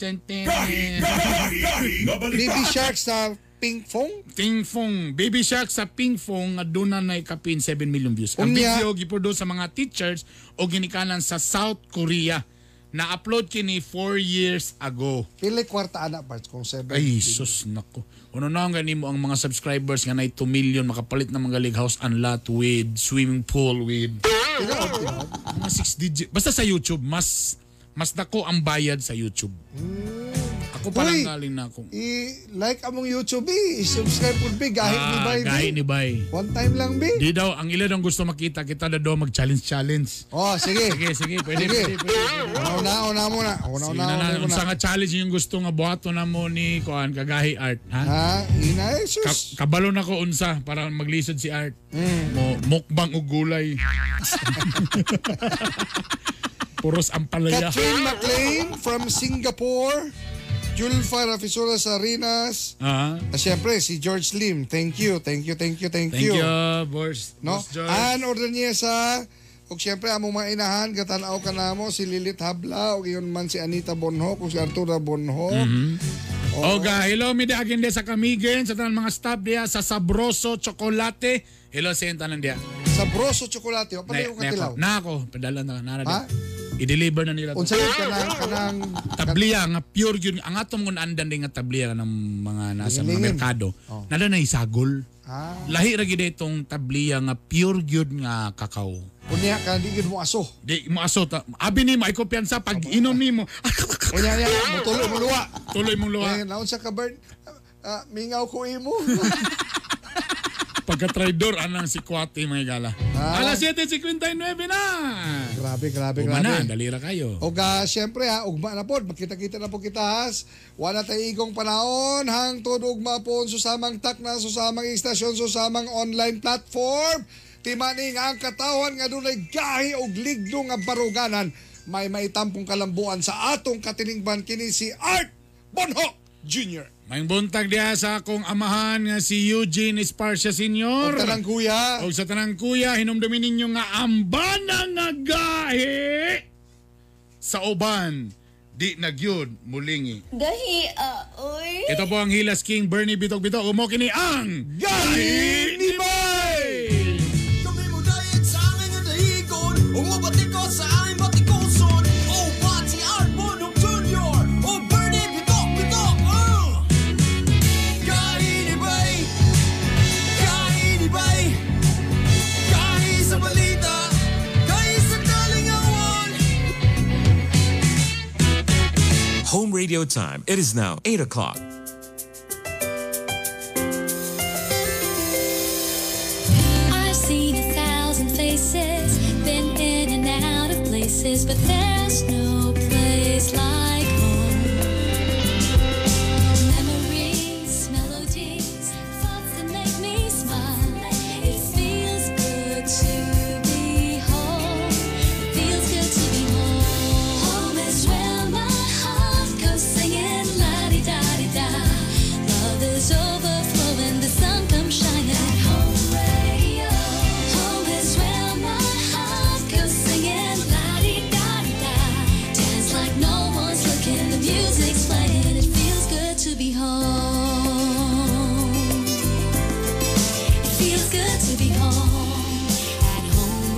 Baby Shark sa Pink Fong? Ping Fong. Baby Shark sa Ping Fong nga doon na nay kapin 7 million views. Ang Unya- video giproduce sa mga teachers o ginikanan sa South Korea. Na-upload kini 4 years ago. Pili kwarta anak parts kung 7 Ay, sus, nako. Ano na ang ganimo ang mga subscribers nga na 2 million makapalit ng mga house and lot with swimming pool with mga 6 digit. Basta sa YouTube, mas mas dako ang bayad sa YouTube. Ako pa Uy! lang galing na ako. I-like among YouTube, eh. I-subscribe po, big. Gahi ni Ah, Bay, gahi Bay. ni Bay. One time lang, Bi. Di daw, ang ila daw gusto makita, kita na daw mag-challenge challenge. Oh, sige. Sige, sige, pwede, Sige. pwede, pwede. Una, una muna. Una, Sige una, na una, na, una. unsa nga challenge yung gusto nga buhato na mo ni Kuan Kagahi Art, ha? Ha? Ina, eh, sus. Ka- kabalo na ko unsa para maglisod si Art. Mm. Mo mukbang og gulay. [laughs] Puros ang palaya. Catherine McLean from Singapore. Julfa Rafisura Sarinas. Ah. Ah, Siyempre, si George Lim. Thank you, thank you, thank you, thank, Thank you. you, boss. No? Boss George. Ann Ordonesa. Ug siyempre, among mga inahan, katanaw ka na mo, si Lilith Habla, o yun man si Anita Bonho, kung si Arturo Bonho. Mhm. Oga, hello mi agin sa Kamigen, sa tanan mga staff dia sa Sabroso Chocolate. Hello sa tanan dia. Sabroso Chocolate. O, pala Na, yung na, katilaw. na ako, padala na na Ha? I-deliver na nila. Unsa yun kanang, kanang, tabliya nga pure yun ang atong ngun andan din nga tabliya ng mga nasa mga merkado. Oh. Nada na isagol. ah, Lahi ra gid itong tabliya nga pure gyud nga kakao. unya ka, di gid mo aso. Di mo aso ta. Abi ni mo ay kumpiyansa pag inom nimo. [laughs] Unya, unya, mo tuloy mo luwa. Tuloy mong luwa. Eh, naon sa ka, Bern? Ah, mingaw ko imo. [laughs] Pagka traidor anang si Kwate mga gala. Ah. Alas 7:59 na. grabe, grabe, Uma na, grabe. dalira kayo. O ga, syempre ha, ugma na po, magkita-kita na po kita has. Wala tayo igong panahon, hang todo ugma po susamang tak na, susamang istasyon, susamang online platform. Timaning ang katawan nga dunay gahi og ligdo nga baruganan. May maitampong kalambuan sa atong katiningban kini si Art Bonho Jr. May buntag diha sa akong amahan nga si Eugene Esparcia Sr. O tanang kuya. O sa tanang kuya, hinumdumin ninyo nga ambana nga gahi sa uban. Di nagyud mulingi. Gahi, ah, oy. Ito po ang Hilas King Bernie Bitog Bitog. Umo kini ang Gahi ni Bay! Kami mo dahil sa aming nadahigon Umabati ko Home radio time. It is now 8 o'clock. I've seen a thousand faces, been in and out of places, but there's